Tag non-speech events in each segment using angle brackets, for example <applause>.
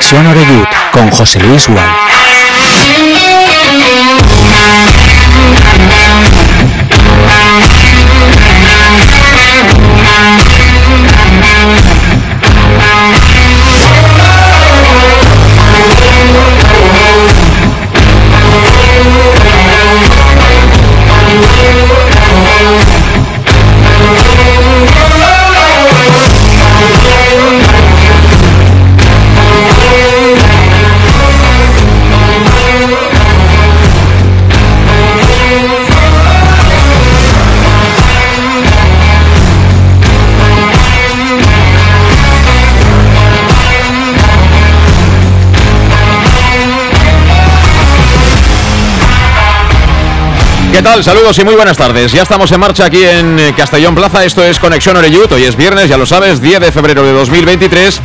Conexión Oreyud con José Luis Gual. ¿Qué tal? Saludos y muy buenas tardes. Ya estamos en marcha aquí en eh, Castellón Plaza. Esto es Conexión Oreyut. Hoy es viernes, ya lo sabes, 10 de febrero de 2023.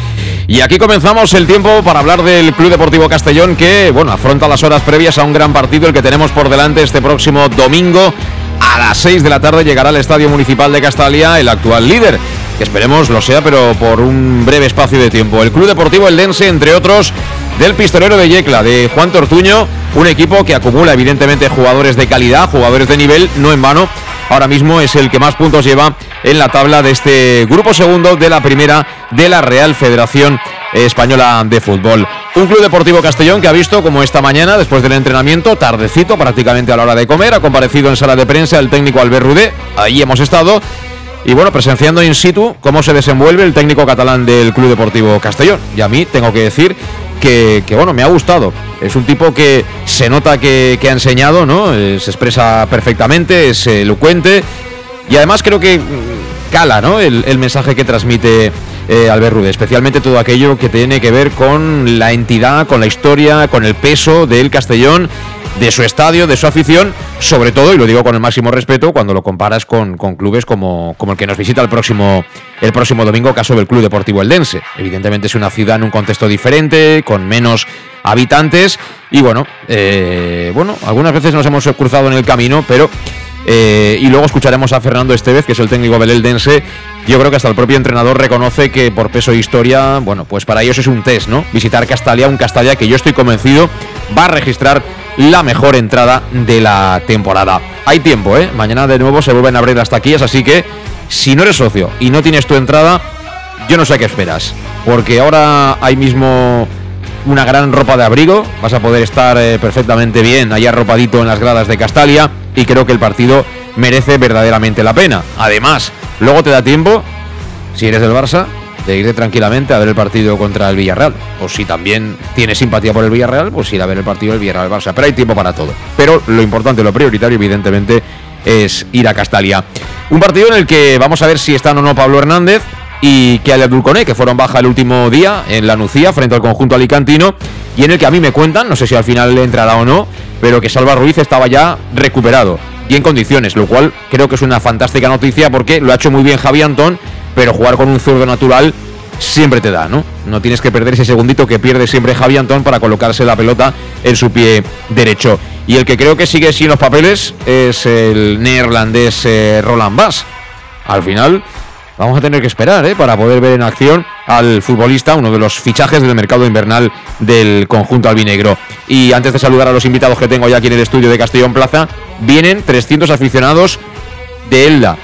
Y aquí comenzamos el tiempo para hablar del Club Deportivo Castellón que, bueno, afronta las horas previas a un gran partido, el que tenemos por delante este próximo domingo a las 6 de la tarde llegará al Estadio Municipal de Castalia el actual líder, que esperemos lo sea, pero por un breve espacio de tiempo. El Club Deportivo Eldense, entre otros, del pistolero de Yecla, de Juan Tortuño, un equipo que acumula evidentemente jugadores de calidad, jugadores de nivel, no en vano. Ahora mismo es el que más puntos lleva en la tabla de este grupo segundo de la primera de la Real Federación Española de Fútbol. Un club deportivo Castellón que ha visto como esta mañana, después del entrenamiento, tardecito, prácticamente a la hora de comer, ha comparecido en sala de prensa el técnico Albert Rudé. Ahí hemos estado. Y bueno, presenciando in situ cómo se desenvuelve el técnico catalán del Club Deportivo Castellón. Y a mí tengo que decir que, bueno, me ha gustado. Es un tipo que se nota que, ha enseñado, ¿no? Eh, se expresa perfectamente, es elocuente y además creo que ¿no? El, mensaje que transmite eh, Albert Rude, especialmente todo aquello que tiene que ver con la entidad, con la historia, con el peso del Castellón de su estadio, de su afición, sobre todo, y lo digo con el máximo respeto, cuando lo comparas con, clubes como, como, el que nos visita el próximo, el próximo domingo, caso del Club Deportivo Eldense. Evidentemente es una ciudad en un contexto diferente, con menos habitantes, y bueno, eh, bueno, algunas veces nos hemos cruzado en el camino, pero... Eh, y luego escucharemos a Fernando Estevez, que es el técnico del Eldense. Yo creo que hasta el propio entrenador reconoce que por peso e historia, bueno, pues para ellos es un test, ¿no? Visitar Castalia, un Castalia que yo estoy convencido va a registrar la mejor entrada de la temporada. Hay tiempo, ¿eh? Mañana de nuevo se vuelven a abrir las taquillas, así que si no eres socio y no tienes tu entrada, yo no sé qué esperas. Porque ahora hay mismo una gran ropa de abrigo, vas a poder estar eh, perfectamente bien allá arropadito en las gradas de Castalia y creo que el partido merece verdaderamente la pena. Además, luego te da tiempo, si eres del Barça, de irte tranquilamente a ver el partido contra el Villarreal. O si también tienes simpatía por el Villarreal, pues ir a ver el partido del Villarreal-Barça. Pero hay tiempo para todo. Pero lo importante, lo prioritario, evidentemente, es ir a Castalia. Un partido en el que vamos a ver si están o no Pablo Hernández y que Ale Dulconé, que fueron baja el último día en la Nucía frente al conjunto alicantino, y en el que a mí me cuentan, no sé si al final le entrará o no, pero que Salva Ruiz estaba ya recuperado y en condiciones, lo cual creo que es una fantástica noticia porque lo ha hecho muy bien Javi Antón pero jugar con un zurdo natural siempre te da, ¿no? No tienes que perder ese segundito que pierde siempre Javi Antón para colocarse la pelota en su pie derecho. Y el que creo que sigue sin los papeles es el neerlandés eh, Roland Bass. Al final vamos a tener que esperar ¿eh? para poder ver en acción al futbolista, uno de los fichajes del mercado invernal del conjunto albinegro. Y antes de saludar a los invitados que tengo ya aquí en el estudio de Castellón Plaza, vienen 300 aficionados de Elda,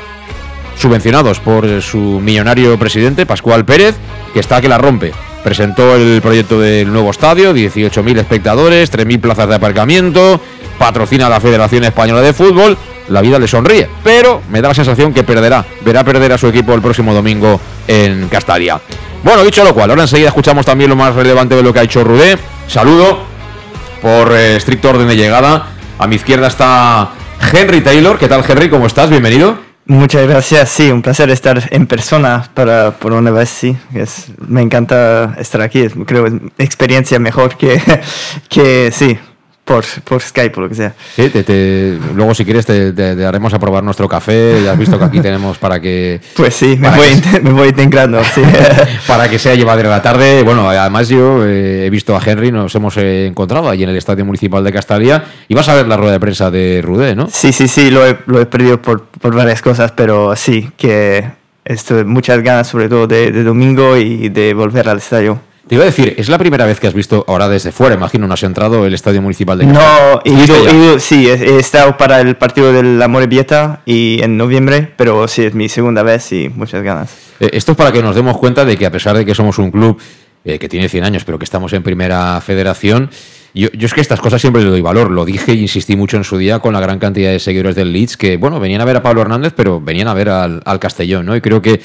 subvencionados por su millonario presidente, Pascual Pérez, que está que la rompe. Presentó el proyecto del nuevo estadio, 18.000 espectadores, 3.000 plazas de aparcamiento, patrocina la Federación Española de Fútbol, la vida le sonríe, pero me da la sensación que perderá, verá perder a su equipo el próximo domingo en Castalia. Bueno, dicho lo cual, ahora enseguida escuchamos también lo más relevante de lo que ha hecho Rudé. Saludo por eh, estricto orden de llegada. A mi izquierda está Henry Taylor. ¿Qué tal, Henry? ¿Cómo estás? Bienvenido. Muchas gracias, sí, un placer estar en persona para, por una vez, sí. Me encanta estar aquí, creo que es experiencia mejor que, <laughs> que sí, por, por Skype o lo que sea. Sí, te, luego si quieres te, haremos a probar nuestro café. Ya has visto que aquí <laughs> tenemos para que... Pues sí, me voy, me voy integrando. <laughs> Sí. para que sea llevadera la tarde. Bueno, además yo eh, he visto a Henry, nos hemos eh, encontrado allí en el Estadio Municipal de Castalia y vas a ver la rueda de prensa de Rudé, ¿no? Sí, sí, sí, lo he, lo he perdido por, por varias cosas, pero sí, que estoy muchas ganas sobre todo de, de domingo y de volver al estadio. Te iba a decir, es la primera vez que has visto ahora desde fuera, imagino, no has entrado el estadio municipal de No, he ido- he ido- sí, he, estado para el partido del la Morevieta y en noviembre, pero sí, es mi segunda vez y muchas ganas. Eh, Esto es para que nos demos cuenta de que a pesar de que somos un club eh, que tiene 100 años, pero que estamos en primera federación, yo, yo es que estas cosas siempre le doy valor. Lo dije y insistí mucho en su día con la gran cantidad de seguidores del Leeds que, bueno, venían a ver a Pablo Hernández, pero venían a ver al, al Castellón, ¿no? Y creo que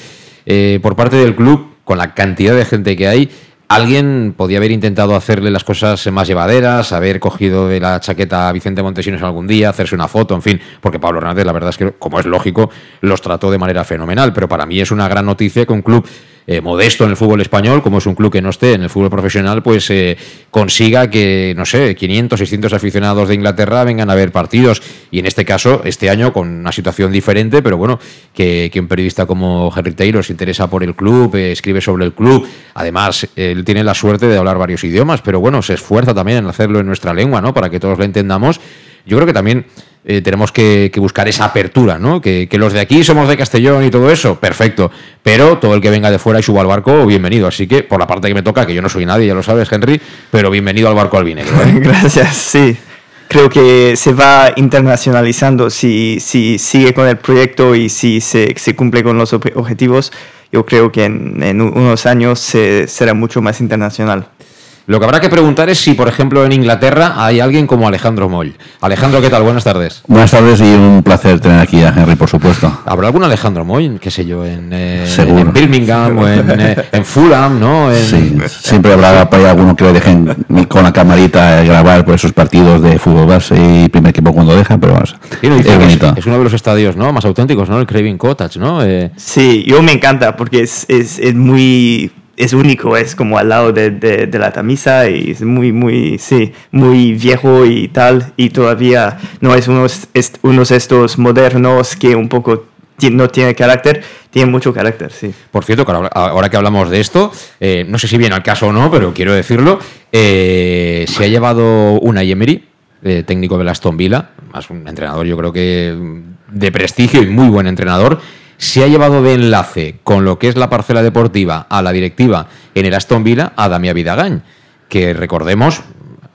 eh, por parte del club, con la cantidad de gente que hay, Alguien podía haber intentado hacerle las cosas más llevaderas, haber cogido de la chaqueta a Vicente Montesinos algún día, hacerse una foto, en fin, porque Pablo Hernández, la verdad es que, como es lógico, los trató de manera fenomenal. Pero para mí es una gran noticia que un club eh, modesto en el fútbol español, como es un club que no esté en el fútbol profesional, pues eh, consiga que, no sé, 500, 600 aficionados de Inglaterra vengan a ver partidos. Y en este caso, este año, con una situación diferente, pero bueno, que, un periodista como Henry Taylor se interesa por el club, eh, escribe sobre el club. Además, él tiene la suerte de hablar varios idiomas, pero bueno, se esfuerza también en hacerlo en nuestra lengua, ¿no? Para que todos lo entendamos. Yo creo que también eh, tenemos que, buscar esa apertura, ¿no? Que, los de aquí somos de Castellón y todo eso, perfecto. Pero todo el que venga de fuera y suba al barco, bienvenido. Así que, por la parte que me toca, que yo no soy nadie, ya lo sabes, Henry, pero bienvenido al barco albinegro. ¿eh? <laughs> Gracias, sí. Creo que se va internacionalizando si, si sigue con el proyecto y si se, cumple con los ob- objetivos. Yo creo que en, en unos años se- será mucho más internacional. Lo que habrá que preguntar es si, por ejemplo, en Inglaterra hay alguien como Alejandro Moll. Alejandro, ¿qué tal? Buenas tardes. Buenas tardes y un placer tener aquí a Henry, por supuesto. ¿Habrá algún Alejandro Moll, qué sé yo, en, eh, en Birmingham o en, eh, <laughs> en Fulham, ¿no? En- Sí, siempre habrá por ahí alguno que le dejen con la camarita grabar por esos partidos de fútbol base y primer equipo cuando deja, pero vamos, Sí, no, es dicen que es, bonito. es uno de los estadios ¿no? más auténticos, ¿no? El Craving Cottage, ¿no? Eh, Sí, yo me encanta porque es, es, es muy es único, es como al lado de, de, de la camisa y es muy, muy, sí, muy viejo y tal y todavía no es unos, est- unos estos modernos que un poco no tiene carácter, tiene mucho carácter, sí. Por cierto, ahora, que hablamos de esto, eh, no sé si viene al caso o no, pero quiero decirlo, eh, se ha llevado una Emery, eh, técnico del Aston Villa, más un entrenador yo creo que mm, de prestigio y muy buen entrenador, se ha llevado de enlace con lo que es la parcela deportiva a la directiva en el Aston Villa a Damián Vidagañ, que recordemos,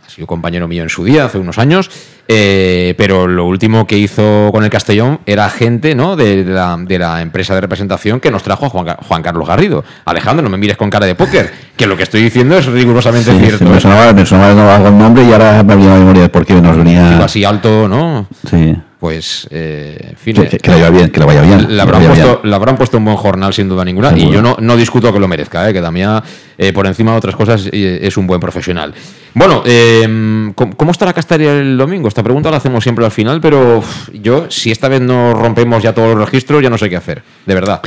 ha sido compañero mío en su día, hace unos años, eh, pero lo último que hizo con el Castellón era agente ¿no? de, la, de la empresa de representación que nos trajo a Juan, Juan Carlos Garrido. Alejandro, no me mires con cara de póker, que lo que estoy diciendo es rigurosamente Sí, cierto. sí, me sonaba, me sonaba algo el nombre y ahora me ha venido a memoria porque nos Digo venía... así alto, ¿no? Sí, Pues, eh, en fin. que, eh, que- que le vaya bien, que le vaya bien. Le le habrán, vaya puesto, bien. le habrán puesto un buen jornal sin duda ninguna y yo no, no discuto que lo merezca, eh, que Damián eh, por encima de otras cosas eh, es un buen profesional. Bueno, eh, ¿cómo, la Castalia el domingo? Esta pregunta la hacemos siempre al final, pero yo si esta vez no rompemos ya todos los registros ya no sé qué hacer, de verdad.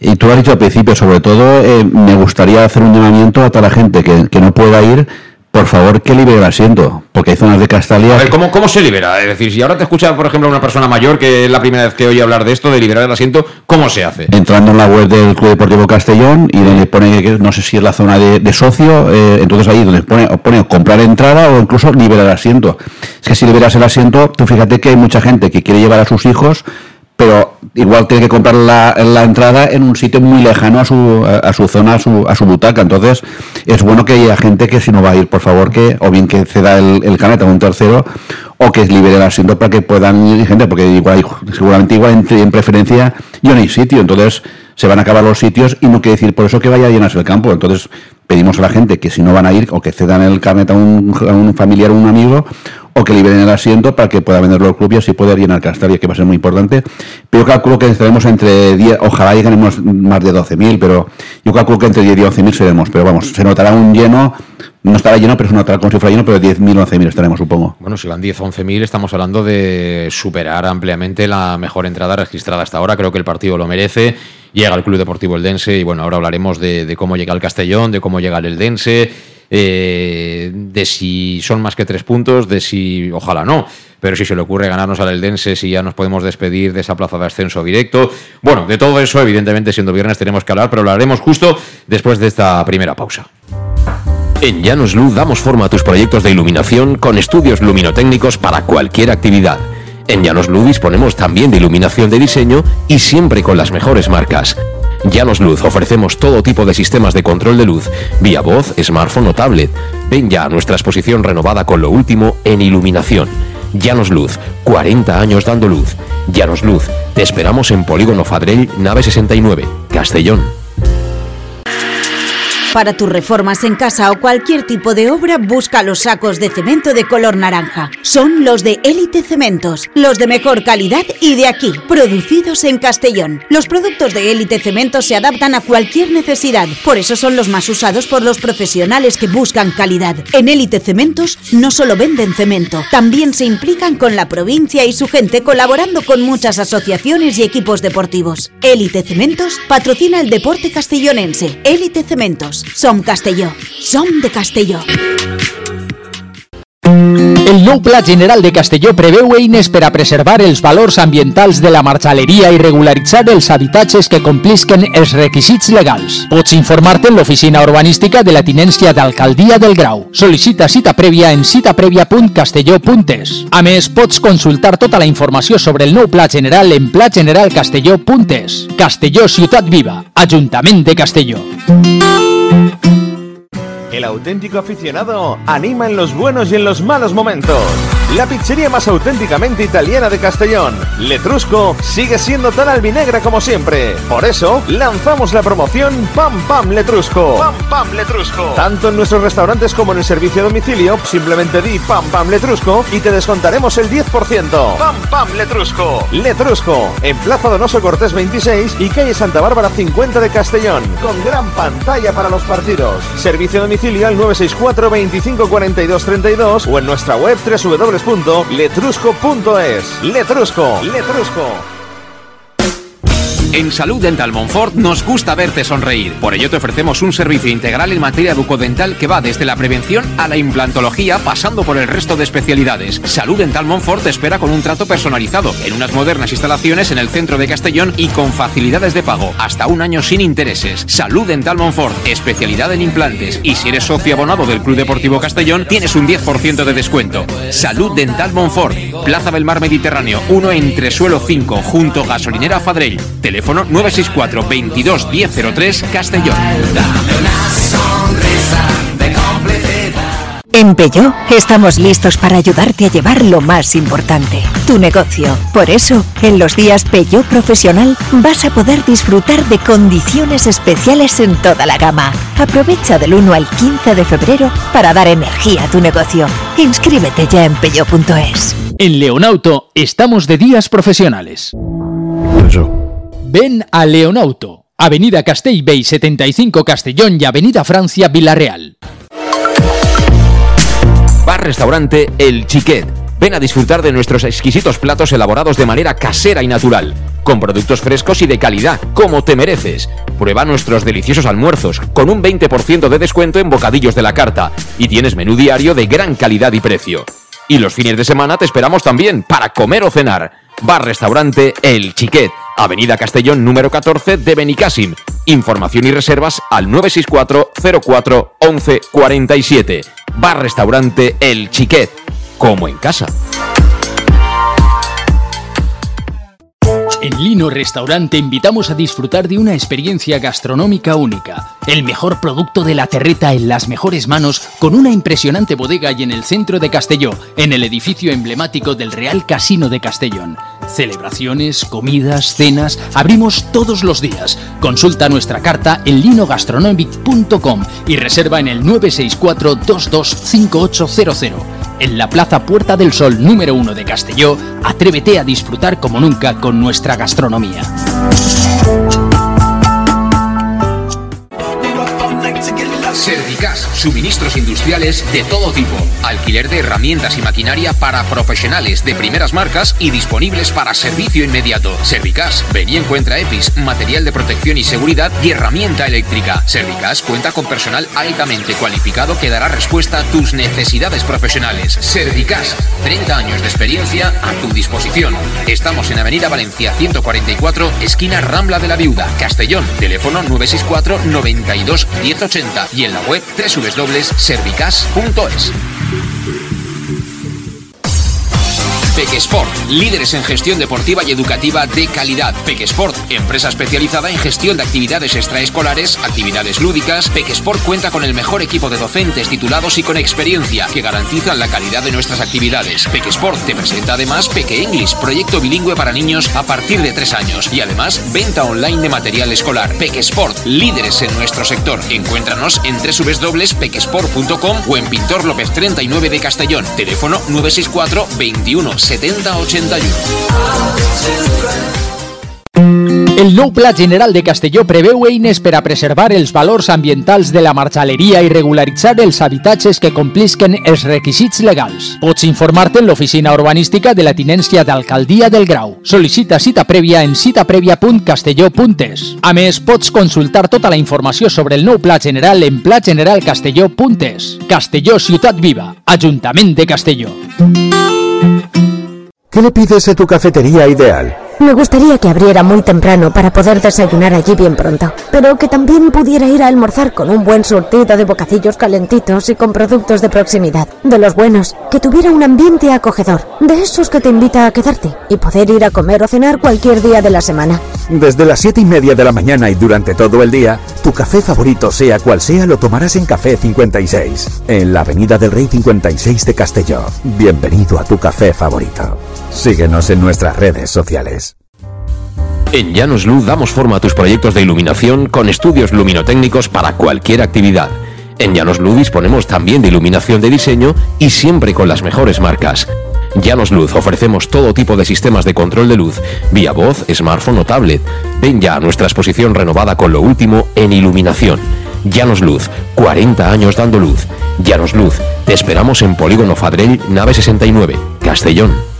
Y tú lo has dicho al principio, sobre todo me gustaría hacer un llamamiento a toda la gente que, que no pueda ir, por favor que libere el asiento, porque hay zonas de Castalia... A ver, ¿cómo, ¿cómo se libera? Es decir, si ahora te escucha, por ejemplo, una persona mayor, que es la primera vez que oye hablar de esto, de liberar el asiento, ¿cómo se hace? entrando en la web del Club Deportivo Castellón y donde pone que no sé si es la zona de, de socio, eh, entonces ahí donde pone, pone comprar entrada o incluso liberar asiento. Es que si liberas el asiento, tú fíjate que hay mucha gente que quiere llevar a sus hijos, pero igual tiene que comprar la, entrada en un sitio muy lejano a su, a, su zona, a su, a su butaca. Entonces es bueno que haya gente que si no va a ir, por favor, que o bien que ceda el, el caneta a un tercero o que libere el asiento para que puedan ir gente, porque igual seguramente igual en, en preferencia yo no hay sitio, entonces se van a acabar los sitios y no quiere decir por eso que vaya a llenarse el campo. Entonces pedimos a la gente que si no van a ir o que cedan el carnet a un, familiar o un amigo o que liberen el asiento para que pueda venderlo al club y así poder llenar Castalia, que va a ser muy importante. Pero yo calculo que estaremos entre 10, ojalá lleguemos más de 12.000, pero yo calculo que entre 10 y 11.000 seremos. Pero vamos, se notará un lleno, no estará lleno, pero se notará como si fuera lleno, pero 10.000, 11.000 estaremos, supongo. Bueno, si van 10 o 11 mil, estamos hablando de superar ampliamente la mejor entrada registrada hasta ahora. Creo que el partido lo merece. Llega el Club Deportivo Eldense y bueno, ahora hablaremos de, de cómo llega el Castellón, de cómo llega el Eldense, eh, de si son más que tres puntos, de si, ojalá no, pero si se le ocurre ganarnos al Eldense, si ya nos podemos despedir de esa plaza de ascenso directo. Bueno, de todo eso, evidentemente, siendo viernes tenemos que hablar, pero lo haremos justo después de esta primera pausa. En Llanos Luz damos forma a tus proyectos de iluminación con estudios luminotécnicos para cualquier actividad. En Llanos Luz disponemos también de iluminación de diseño y siempre con las mejores marcas. Llanos Luz ofrecemos todo tipo de sistemas de control de luz, vía voz, smartphone o tablet. Ven ya a nuestra exposición renovada con lo último en iluminación. Llanos Luz, 40 años dando luz. Llanos Luz, te esperamos en Polígono Fadrell, nave 69, Castellón. Para tus reformas en casa o cualquier tipo de obra, busca los sacos de cemento de color naranja. Son los de Élite Cementos, los de mejor calidad y de aquí, producidos en Castellón. Los productos de Élite Cementos se adaptan a cualquier necesidad, por eso son los más usados por los profesionales que buscan calidad. En Élite Cementos no solo venden cemento, también se implican con la provincia y su gente colaborando con muchas asociaciones y equipos deportivos. Élite Cementos patrocina el deporte castellonense. Élite Cementos. Som Castelló. Som de Castelló. El nou Pla General de Castelló preveu eines per a preservar els valors ambientals de la marxaleria i regularitzar els habitatges que complisquen els requisits legals. Pots informar-te en l'oficina urbanística de la tinència d'Alcaldia del Grau. Sol·licita cita prèvia en citaprèvia.castelló.es. A més, pots consultar tota la informació sobre el nou Pla General en plageneralcastelló.es. Castelló Ciutat Viva, Ajuntament de Castelló. El auténtico aficionado anima en los buenos y en los malos momentos. La pizzería más auténticamente italiana de Castellón, Letrusco, sigue siendo tan albinegra como siempre. Por eso, lanzamos la promoción Pam Pam Letrusco. Pam Pam Letrusco. Tanto en nuestros restaurantes como en el servicio a domicilio, simplemente di Pam Pam Letrusco y te descontaremos el 10%. Pam Pam Letrusco. Letrusco, en Plaza Donoso Cortés 26 y calle Santa Bárbara 50 de Castellón, con gran pantalla para los partidos. Servicio a domicilio al 964 25 42 32 o en nuestra web www.letrusco.es. Letrusco, Letrusco. En Salud Dental Monfort nos gusta verte sonreír. Por ello te ofrecemos un servicio integral en materia bucodental que va desde la prevención a la implantología pasando por el resto de especialidades. Salud Dental Monfort te espera con un trato personalizado en unas modernas instalaciones en el centro de Castellón y con facilidades de pago hasta un año sin intereses. Salud Dental Monfort, especialidad en implantes y si eres socio abonado del Club Deportivo Castellón tienes un 10% de descuento. Salud Dental Monfort, Plaza del Mar Mediterráneo 1 entre suelo 5 junto gasolinera Fadrell. Teléfono 964 22 1003 Castellón. En Peugeot estamos listos para ayudarte a llevar lo más importante, tu negocio. Por eso, en los días Peugeot Profesional vas a poder disfrutar de condiciones especiales en toda la gama. Aprovecha del 1 al 15 de febrero para dar energía a tu negocio. Inscríbete ya en peugeot.es. En Leonauto estamos de días profesionales. Ven a Leonauto, Avenida Castellbey 75 Castellón y Avenida Francia Villarreal. Bar Restaurante El Chiquet. Ven a disfrutar de nuestros exquisitos platos elaborados de manera casera y natural, con productos frescos y de calidad, como te mereces. Prueba nuestros deliciosos almuerzos, con un 20% de descuento en bocadillos de la carta, y tienes menú diario de gran calidad y precio. Y los fines de semana te esperamos también para comer o cenar. Bar Restaurante El Chiquet, Avenida Castellón número 14 de Benicàssim. Información y reservas al 964 04 11 47. Bar Restaurante El Chiquet, como en casa. En Lino Restaurante te invitamos a disfrutar de una experiencia gastronómica única. El mejor producto de la terreta en las mejores manos con una impresionante bodega y en el centro de Castelló, en el edificio emblemático del Real Casino de Castellón. Celebraciones, comidas, cenas, abrimos todos los días. Consulta nuestra carta en linogastronomic.com y reserva en el 964 225800. En la Plaza Puerta del Sol número 1 de Castelló, atrévete a disfrutar como nunca con nuestra gastronomía. Servicas, suministros industriales de todo tipo, alquiler de herramientas y maquinaria para profesionales de primeras marcas y disponibles para servicio inmediato. Servicas, ven y encuentra EPIs, material de protección y seguridad y herramienta eléctrica. Servicas cuenta con personal altamente cualificado que dará respuesta a tus necesidades profesionales. Servicas, 30 años de experiencia a tu disposición. Estamos en Avenida Valencia 144, esquina Rambla de la Viuda, Castellón. Teléfono 964 92 1080 y en la web www.servicas.es. Pequesport, líderes en gestión deportiva y educativa de calidad. Pequesport, empresa especializada en gestión de actividades extraescolares, actividades lúdicas. Pequesport cuenta con el mejor equipo de docentes titulados y con experiencia que garantizan la calidad de nuestras actividades. Pequesport te presenta además Peque English, proyecto bilingüe para niños a partir de 3 años y además venta online de material escolar. Pequesport, líderes en nuestro sector. Encuéntranos en www.pequesport.com o en Pintor López 39 de Castellón. Teléfono 964 21 70 81. El nou Pla General de Castelló preveu eines per a preservar els valors ambientals de la marxaleria i regularitzar els habitatges que complisquen els requisits legals. Pots informar-te en l'oficina urbanística de la Tinència d'Alcaldia del Grau. Sol·licita cita prèvia en citaprèvia.castelló.es. A més, pots consultar tota la informació sobre el nou Pla General en plageneralcastelló.es. Castelló Ciutat Viva, Ajuntament de Castelló. ¿Qué le pides a tu cafetería ideal? Me gustaría que abriera muy temprano para poder desayunar allí bien pronto, pero que también pudiera ir a almorzar con un buen surtido de bocacillos calentitos y con productos de proximidad, de los buenos, que tuviera un ambiente acogedor, de esos que te invita a quedarte y poder ir a comer o cenar cualquier día de la semana. Desde las 7 y media de la mañana y durante todo el día, tu café favorito, sea cual sea, lo tomarás en Café 56, en la Avenida del Rey 56 de Castelló. Bienvenido a tu café favorito. Síguenos en nuestras redes sociales. En Llanos Luz damos forma a tus proyectos de iluminación con estudios luminotécnicos para cualquier actividad. En Llanos Luz disponemos también de iluminación de diseño y siempre con las mejores marcas. Llanos Luz ofrecemos todo tipo de sistemas de control de luz, vía voz, smartphone o tablet. Ven ya a nuestra exposición renovada con lo último en iluminación. Llanos Luz, 40 años dando luz. Llanos Luz, te esperamos en Polígono Fadrell, nave 69, Castellón.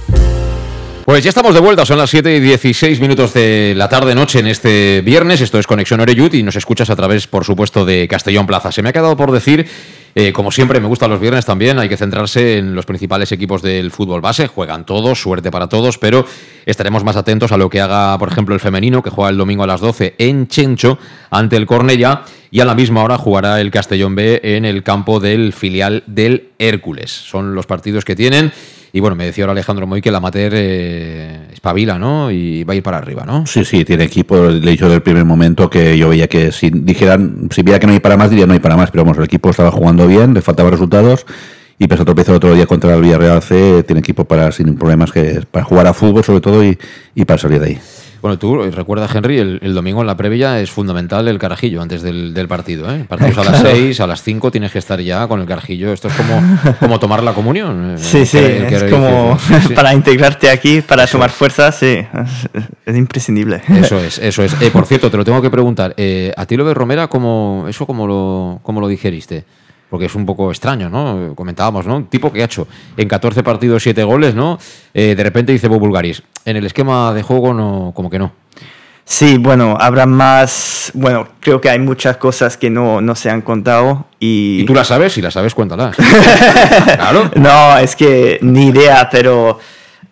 Pues ya estamos de vuelta, son las 7 y 16 minutos de la tarde-noche en este viernes. Esto es Conexión Oreyut y nos escuchas a través, por supuesto, de Castellón Plaza. Se me ha quedado por decir, eh, como siempre, me gustan los viernes también, hay que centrarse en los principales equipos del fútbol base. Juegan todos, suerte para todos, pero estaremos más atentos a lo que haga, por ejemplo, el femenino, que juega el domingo a las 12 en Chencho ante el Cornella. Y a la misma hora jugará el Castellón B en el campo del filial del Hércules. Son los partidos que tienen. Y bueno, me decía ahora Alejandro Moy que la Mater eh, espabila, ¿no? Y va a ir para arriba, ¿no? Sí, sí, tiene equipo. Le he dicho del primer momento que yo veía que si dijeran, si viera que no hay para más, diría no hay para más. Pero vamos, el equipo estaba jugando bien, le faltaban resultados. Y pese a tropezar el otro día contra el Villarreal C, tiene equipo para sin problemas que para jugar a fútbol sobre todo y, y para salir de ahí. Bueno, tú eh, recuerda, Henry, el, el, domingo en la previa es fundamental el carajillo antes del, del partido. ¿eh? Partidos a las <laughs> 6, a las 5 tienes que estar ya con el carajillo. Esto es como, <laughs> como tomar la comunión. eh, Sí, sí, es como sí, <laughs> para integrarte aquí, para sumar fuerzas, sí, es, es imprescindible. Eso es, eso es. Eh, por cierto, te lo tengo que preguntar. eh, ¿A ti lo de Romera, cómo, eso cómo lo, cómo lo digeriste? Porque es un poco extraño, ¿no? Comentábamos, ¿no? Un tipo que ha hecho en 14 partidos 7 goles, ¿no? Eh, de repente dice Bo Bulgaris. En el esquema de juego, no, como que no. Sí, bueno, habrá más, bueno, creo que hay muchas cosas que no, no se han contado y... Y tú las sabes, si las sabes, cuéntalas. <laughs> claro. No, es que ni idea, pero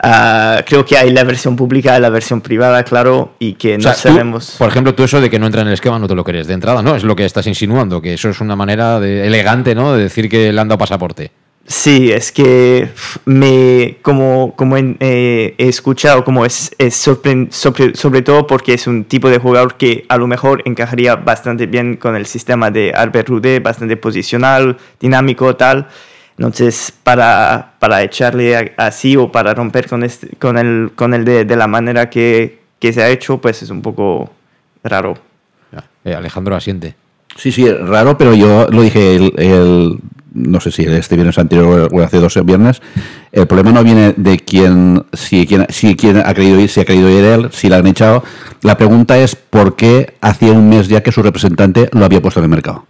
ah, creo que hay la versión pública, la versión privada, claro, y que O no sea, tú, sabemos... por ejemplo, tú eso de que no entra en el esquema no te lo crees de entrada, ¿no? Es lo que estás insinuando, que eso es una manera de- elegante, ¿no? De decir que le han dado pasaporte. Sí, es que me, como, como en- eh, he escuchado, como es, es sorpren- sobre, sobre todo porque es un tipo de jugador que a lo mejor encajaría bastante bien con el sistema de Albert Rude, bastante posicional, dinámico, tal. Entonces, para, para echarle así o para romper con, este, con el, con el de, de la manera que, que se ha hecho, pues es un poco raro. Eh, Alejandro asiente. Sí, sí, raro, pero yo lo dije el, el- no sé si este viernes anterior o hace dos viernes. El problema no viene de quién, si quién, si quién ha querido ir, si ha querido ir él, si la han echado. La pregunta es por qué hacía un mes ya que su representante lo había puesto en el mercado.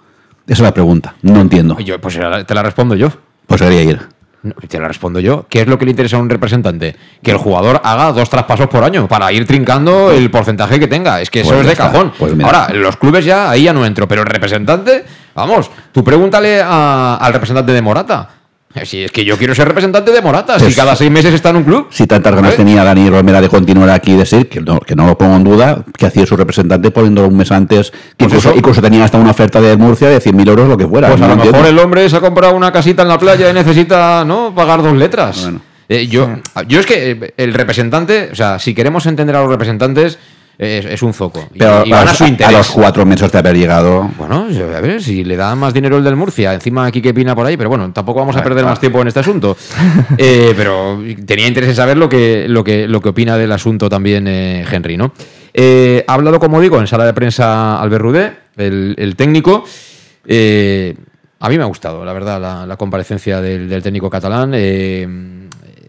Esa es la pregunta. No entiendo. Yo, pues te la respondo yo. Pues debería ir. No, Te la respondo yo. ¿Qué es lo que le interesa a un representante? Que el jugador haga dos traspasos por año para ir trincando el porcentaje que tenga. Es que eso Pues es de está. cajón. Pues. Ahora, los clubes ya, ahí ya no entro, pero el representante, vamos, tú pregúntale a- al representante de Morata. Eh, Si es que yo quiero ser representante de Morata, si Pues- cada seis meses está en un club. Si tantas ganas tenía Dani Romera de continuar aquí y decir, que no, que no lo pongo en duda, que hacía su representante poniéndolo un mes antes, que Pues incluso, eso. incluso tenía hasta una oferta de Murcia de 100.000 euros, lo que fuera. Pues no a lo lo mejor el hombre se ha comprado una casita en la playa y necesita, ¿no? Pagar dos letras. Bueno. Eh, yo, yo es que el representante, o sea, si queremos entender a los representantes, es, es un zoco. Y- Pero y, van a los- su interés. los cuatro meses de haber llegado. Bueno, a ver, si le da más dinero el del Murcia, encima aquí que Pina por ahí, pero bueno, tampoco vamos a perder más tiempo en este asunto. <laughs> Eh, pero tenía interés en saber lo que, lo que, lo que opina del asunto también eh, Henry, ¿no? Eh, ha hablado, como digo, en sala de prensa Albert Rudé, el, el técnico. A mí me ha gustado, la verdad, la, la comparecencia del, del técnico catalán.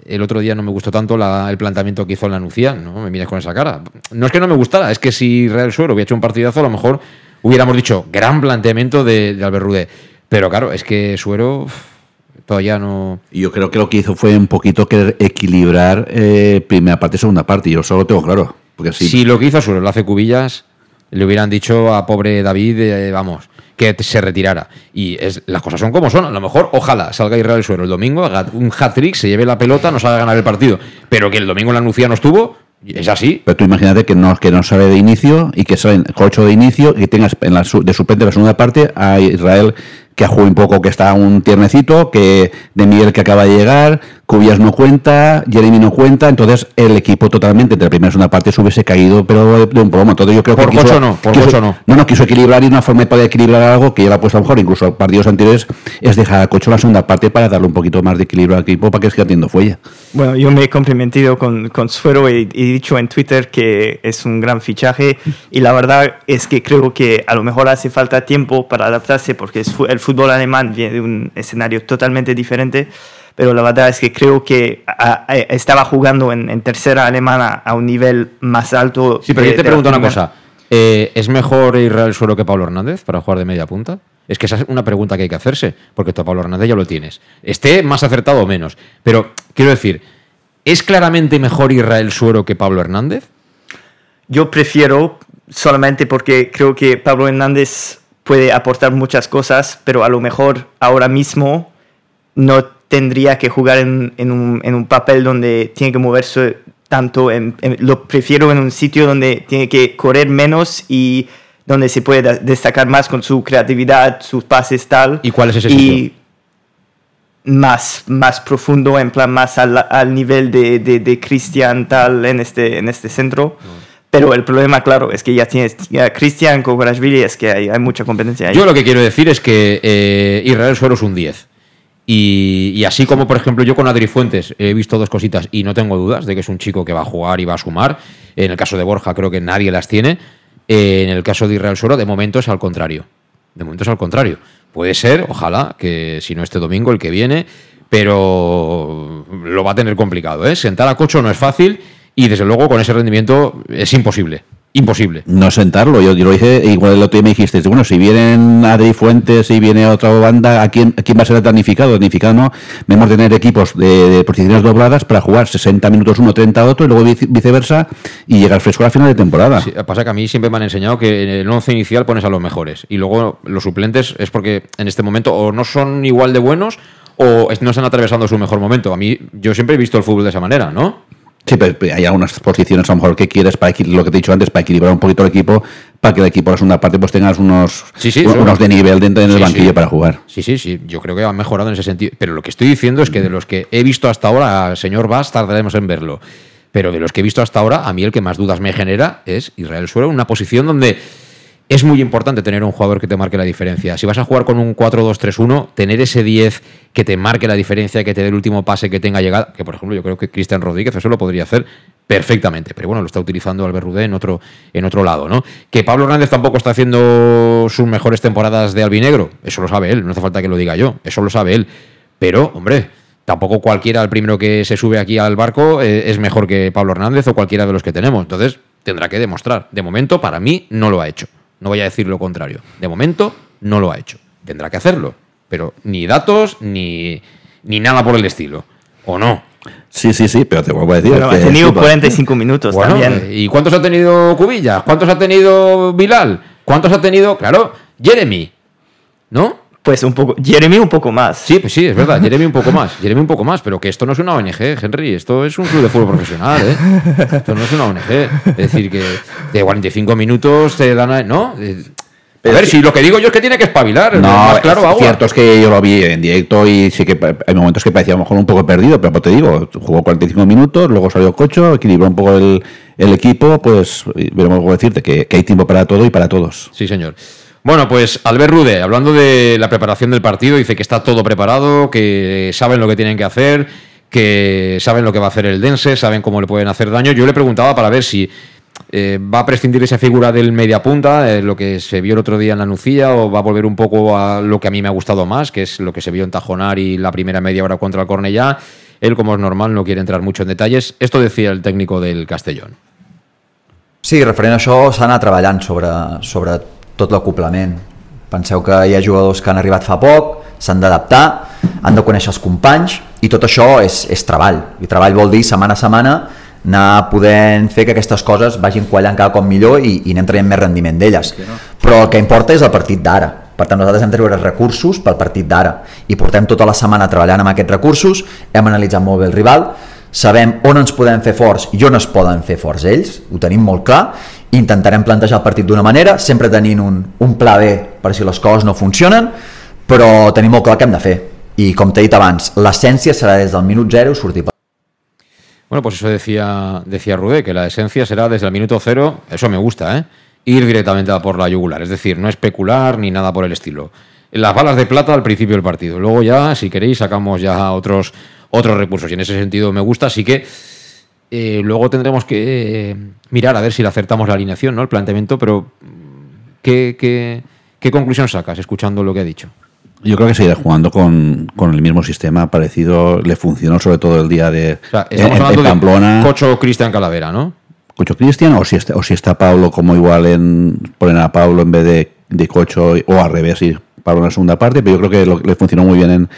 El otro día no me gustó tanto la- el planteamiento que hizo en la Nucía, no me mires con esa cara. No es que no me gustara, es que si Real Suero hubiera hecho un partidazo, a lo mejor hubiéramos dicho gran planteamiento de, de Albert Rudé. Pero claro, es que Suero todavía no. Y Yo creo que lo que hizo fue un poquito querer equilibrar eh, primera parte y segunda parte. Yo solo lo tengo claro. Porque Si lo que hizo Suero lo hace Cubillas, le hubieran dicho a pobre David, eh, vamos, que se retirara. Y es, las cosas son como son. A lo mejor, ojalá salga Israel Suero el domingo, haga un hat-trick, se lleve la pelota, nos haga ganar el partido. Pero que el domingo la Nucía no estuvo, es así. Pero tú imagínate que no, que no sale de inicio y que sale con ocho de inicio y tengas en la, de suplente en la segunda parte a Israel que ha jugado un poco, que está un tiernecito, que de Miguel que acaba de llegar, Cubillas no cuenta, Jeremy no cuenta, entonces el equipo totalmente entre la primera y segunda parte se hubiese caído, pero de, de un plomo. Entonces yo creo Por que quiso- Cocho no, por quiso- Cocho no. No, no, quiso equilibrar y una forma de poder equilibrar algo que ya lo ha puesto a lo mejor incluso a partidos anteriores es dejar a Cocho la segunda parte para darle un poquito más de equilibrio al equipo para que siga teniendo fuelle. Bueno, yo me he comprometido con, con Suero y he dicho en Twitter que es un gran fichaje y la verdad es que creo que a lo mejor hace falta tiempo para adaptarse porque el fútbol alemán viene de un escenario totalmente diferente, pero la verdad es que creo que a- a- estaba jugando en, en tercera alemana a un nivel más alto. Sí, pero de- yo te pregunto una cosa. Eh, ¿Es mejor Israel Suero que Pablo Hernández para jugar de media punta? Es que esa es una pregunta que hay que hacerse, porque tú a Pablo Hernández ya lo tienes. Esté más acertado o menos. Pero quiero decir, ¿es claramente mejor Israel Suero que Pablo Hernández? Yo prefiero solamente porque creo que Pablo Hernández puede aportar muchas cosas, pero a lo mejor ahora mismo no tendría que jugar en, en un, en un papel donde tiene que moverse tanto. en- lo prefiero en un sitio donde tiene que correr menos y donde se puede destacar más con su creatividad, sus pases tal. ¿Y cuál es ese y sitio? Más, más profundo, en plan más al, al nivel de, de, de Cristian tal en este, en este centro. Pero el problema, claro, es que ya tienes a Cristian con Kvaratskhelia, es que hay, hay mucha competencia ahí. Yo lo que quiero decir es que eh, Israel Suero es un 10. Y, así como, por ejemplo, yo con Adri Fuentes he visto dos cositas y no tengo dudas de que es un chico que va a jugar y va a sumar. En el caso de Borja creo que nadie las tiene. Eh, en el caso de Israel Suero, de momento es al contrario. De momento es al contrario. Puede ser, ojalá, que si no este domingo, el que viene, pero lo va a tener complicado. ¿eh? Sentar a Cocho no es fácil y desde luego con ese rendimiento es imposible. Imposible. No sentarlo, yo, yo lo dije, igual el otro día me dijiste, bueno, si vienen Adri Fuentes, si viene otra banda, ¿a quién, a quién va a ser el damnificado? Damnificado no, mejor tener equipos de, de posiciones dobladas para jugar 60 minutos uno, 30 otro, y luego vice- viceversa, y llegar fresco a la final de temporada. Sí, pasa que a mí siempre me han enseñado que en el once inicial pones a los mejores y luego los suplentes es porque en este momento o no son igual de buenos o no están atravesando su mejor momento. A mí yo siempre he visto el fútbol de esa manera, ¿no? Sí, pero hay algunas posiciones a lo mejor que quieres para lo que te he dicho antes, para equilibrar un poquito el equipo, para que el equipo en la segunda parte pues tengas unos, Sí, sí, unos de nivel dentro en el Sí, banquillo para jugar. Sí, sí, sí. Yo creo que han mejorado en ese sentido. Pero lo que estoy diciendo es que de los que he visto hasta ahora, señor Vaz, tardaremos en verlo. Pero de los que he visto hasta ahora, a mí el que más dudas me genera es Israel Suero, una posición donde es muy importante tener un jugador que te marque la diferencia. Si vas a jugar con un 4-2-3-1, tener ese 10 que te marque la diferencia, que te dé el último pase que tenga llegada, que por ejemplo yo creo que Cristian Rodríguez eso lo podría hacer perfectamente, pero bueno, lo está utilizando Albert Rudé en otro, en otro lado, ¿no? Que Pablo Hernández tampoco está haciendo sus mejores temporadas de albinegro, eso lo sabe él, no hace falta que lo diga yo, eso lo sabe él. Pero, hombre, tampoco cualquiera, el primero que se sube aquí al barco, eh, es mejor que Pablo Hernández o cualquiera de los que tenemos. Entonces, tendrá que demostrar. De momento, para mí, no lo ha hecho. No voy a decir lo contrario. De momento, no lo ha hecho. Tendrá que hacerlo. Pero ni datos, ni, ni nada por el estilo. ¿O no? Sí, sí, sí, pero te vuelvo a decir. Bueno, que ha tenido sí, pa- 45 minutos Bueno, también. ¿y cuántos ha tenido Cubillas? ¿Cuántos ha tenido Bilal? ¿Cuántos ha tenido, claro, Jeremy? ¿No? Pues un poco, Jeremy un poco más. Sí, pues sí, es verdad, Jeremy un poco más, Jeremy un poco más, pero que esto no es una ONG, Henry, esto es un club de fútbol profesional, ¿eh? Esto no es una ONG. Es decir, que de 45 minutos te dan, a- ¿no? Eh, A ver, si lo que digo yo es que tiene que espabilar. No, más claro, es cierto es que yo lo vi en directo y sí que hay momentos que parecía a lo mejor un poco perdido, pero pues te digo, jugó 45 minutos, luego salió Cocho, equilibró un poco el, el equipo, pues veremos cómo decirte que, que hay tiempo para todo y para todos. Sí, señor. Bueno, pues Albert Rude, hablando de la preparación del partido, dice que está todo preparado, que saben lo que tienen que hacer, que saben lo que va a hacer el Dense, saben cómo le pueden hacer daño. Yo le preguntaba para ver si eh, va a prescindir esa figura del mediapunta, eh, lo que se vio el otro día en la Nucía, o va a volver un poco a lo que a mí me ha gustado más, que es lo que se vio en Tajonar y la primera media hora contra el Cornellá. Él, como es normal, no quiere entrar mucho en detalles. Esto decía el técnico del Castellón. Sí, referent a això s'ha sobre, sobre tot l'acoplament. Penseu que hi ha jugadors que han arribat fa poc, s'han d'adaptar, han de conèixer els companys i tot això és, és treball. I treball vol dir setmana a setmana anar podent fer que aquestes coses vagin quallant cada cop millor i, i anem traient més rendiment d'elles. Però el que importa és el partit d'ara. Per tant, nosaltres hem de treure recursos pel partit d'ara i portem tota la setmana treballant amb aquests recursos, hem analitzat molt bé el rival, sabem on ens podem fer forts i on es poden fer forts ells, ho tenim molt clar, intentarem plantejar el partit d'una manera, sempre tenint un, un pla B per si les coses no funcionen, però tenim molt clar què hem de fer. I com t'he dit abans, l'essència serà des del minut zero sortir per Bueno, pues eso decía, decía Rudé, que la esencia será desde el minuto cero, eso me gusta, ¿eh? Ir directamente a por la yugular, es decir, no especular ni nada por el estilo. Las balas de plata al principio del partido, luego ya, si queréis, sacamos ya otros, otros recursos, y en ese sentido me gusta, así que eh, luego tendremos que eh, mirar a ver si le acertamos la alineación, ¿no? El planteamiento, pero ¿qué, qué, qué conclusión sacas escuchando lo que ha dicho? Yo creo que seguirá jugando con, con el mismo sistema parecido, le funcionó sobre todo el día de O sea, estamos en hablando Pamplona. de Cocho Cristian Calavera, ¿no? Cocho Cristian o si está, o si está Pablo como igual en ponen a Pablo en vez de, de Cocho o al revés y Pablo en la segunda parte pero yo creo que lo- le funcionó muy bien en,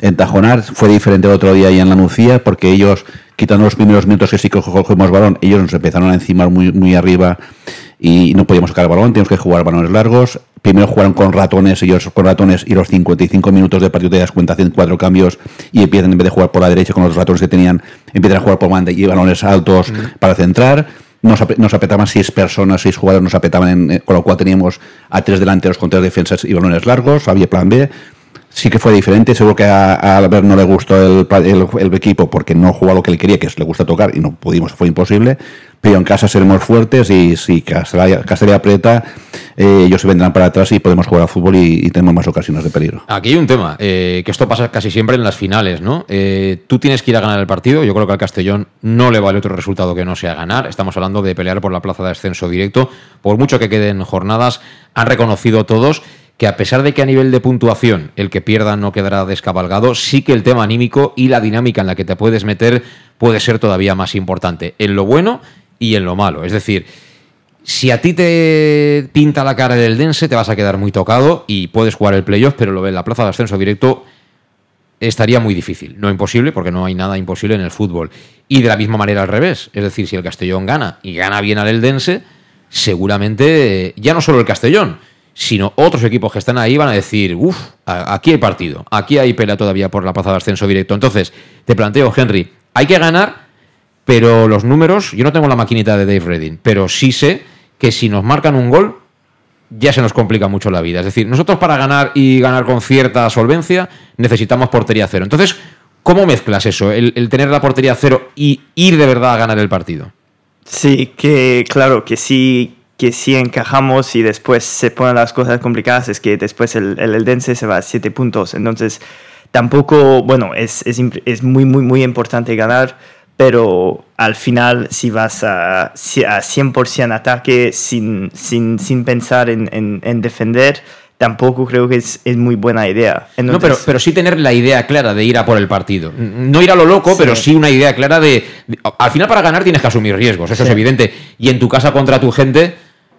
en Tajonar fue diferente el otro día y en la Nucía porque ellos quitando los primeros minutos que sí que cogimos balón ellos nos empezaron a encimar muy, muy arriba y no podíamos sacar el balón teníamos que jugar balones largos. Primero jugaron con ratones ellos con ratones y los 55 minutos de partido te das cuenta hacen cuatro cambios y empiezan en vez de jugar por la derecha con los ratones que tenían empiezan a jugar por banda y balones altos para centrar. Nos, nos apretaban seis personas, seis jugadores nos apretaban, en- eh, con lo cual teníamos a tres delanteros con tres defensas y balones largos, había plan B. Sí que fue diferente, seguro que a, a Albert no le gustó el, el- equipo porque no jugó a lo que él quería, que le gusta tocar y no pudimos, fue imposible. Pero en casa seremos fuertes y si Castellá aprieta, eh, ellos se vendrán para atrás y podemos jugar al fútbol y, y tenemos más ocasiones de peligro. Aquí hay un tema, eh, que esto pasa casi siempre en las finales, ¿no? Eh, tú tienes que ir a ganar el partido, yo creo que al Castellón no le vale otro resultado que no sea ganar, estamos hablando de pelear por la plaza de ascenso directo, por mucho que queden jornadas, han reconocido todos que a pesar de que a nivel de puntuación el que pierda no quedará descabalgado, sí que el tema anímico y la dinámica en la que te puedes meter puede ser todavía más importante, en lo bueno y en lo malo, es decir, si a ti te pinta la cara del Dense, te vas a quedar muy tocado y puedes jugar el playoff, pero lo de la plaza de ascenso directo estaría muy difícil. No imposible, porque no hay nada imposible en el fútbol. Y de la misma manera al revés. Es decir, si el Castellón gana y gana bien al Eldense, seguramente eh, ya no solo el Castellón, sino otros equipos que están ahí van a decir, uff, aquí hay partido, aquí hay pelea todavía por la plaza de ascenso directo. Entonces, te planteo, Henry, hay que ganar, pero los números, yo no tengo la maquinita de Dave Redding, pero sí sé que si nos marcan un gol, ya se nos complica mucho la vida. Es decir, nosotros para ganar y ganar con cierta solvencia necesitamos portería cero. Entonces, ¿cómo mezclas eso? El, el tener la portería cero y ir de verdad a ganar el partido. Sí, que claro, que sí, que sí encajamos y después se ponen las cosas complicadas, es que después el, el Eldense se va a siete puntos. Entonces, tampoco, bueno, es, es, es muy, muy, muy importante ganar, pero al final si vas a, si- a 100% ataque sin, sin, sin pensar en, en, en defender, tampoco creo que es, es muy buena idea. no, Entonces- pero, pero sí tener la idea clara de ir a por el partido. No ir a lo loco, Sí. pero sí una idea clara de, de- Al final, para ganar tienes que asumir riesgos, eso es Sí. evidente. Y en tu casa contra tu gente,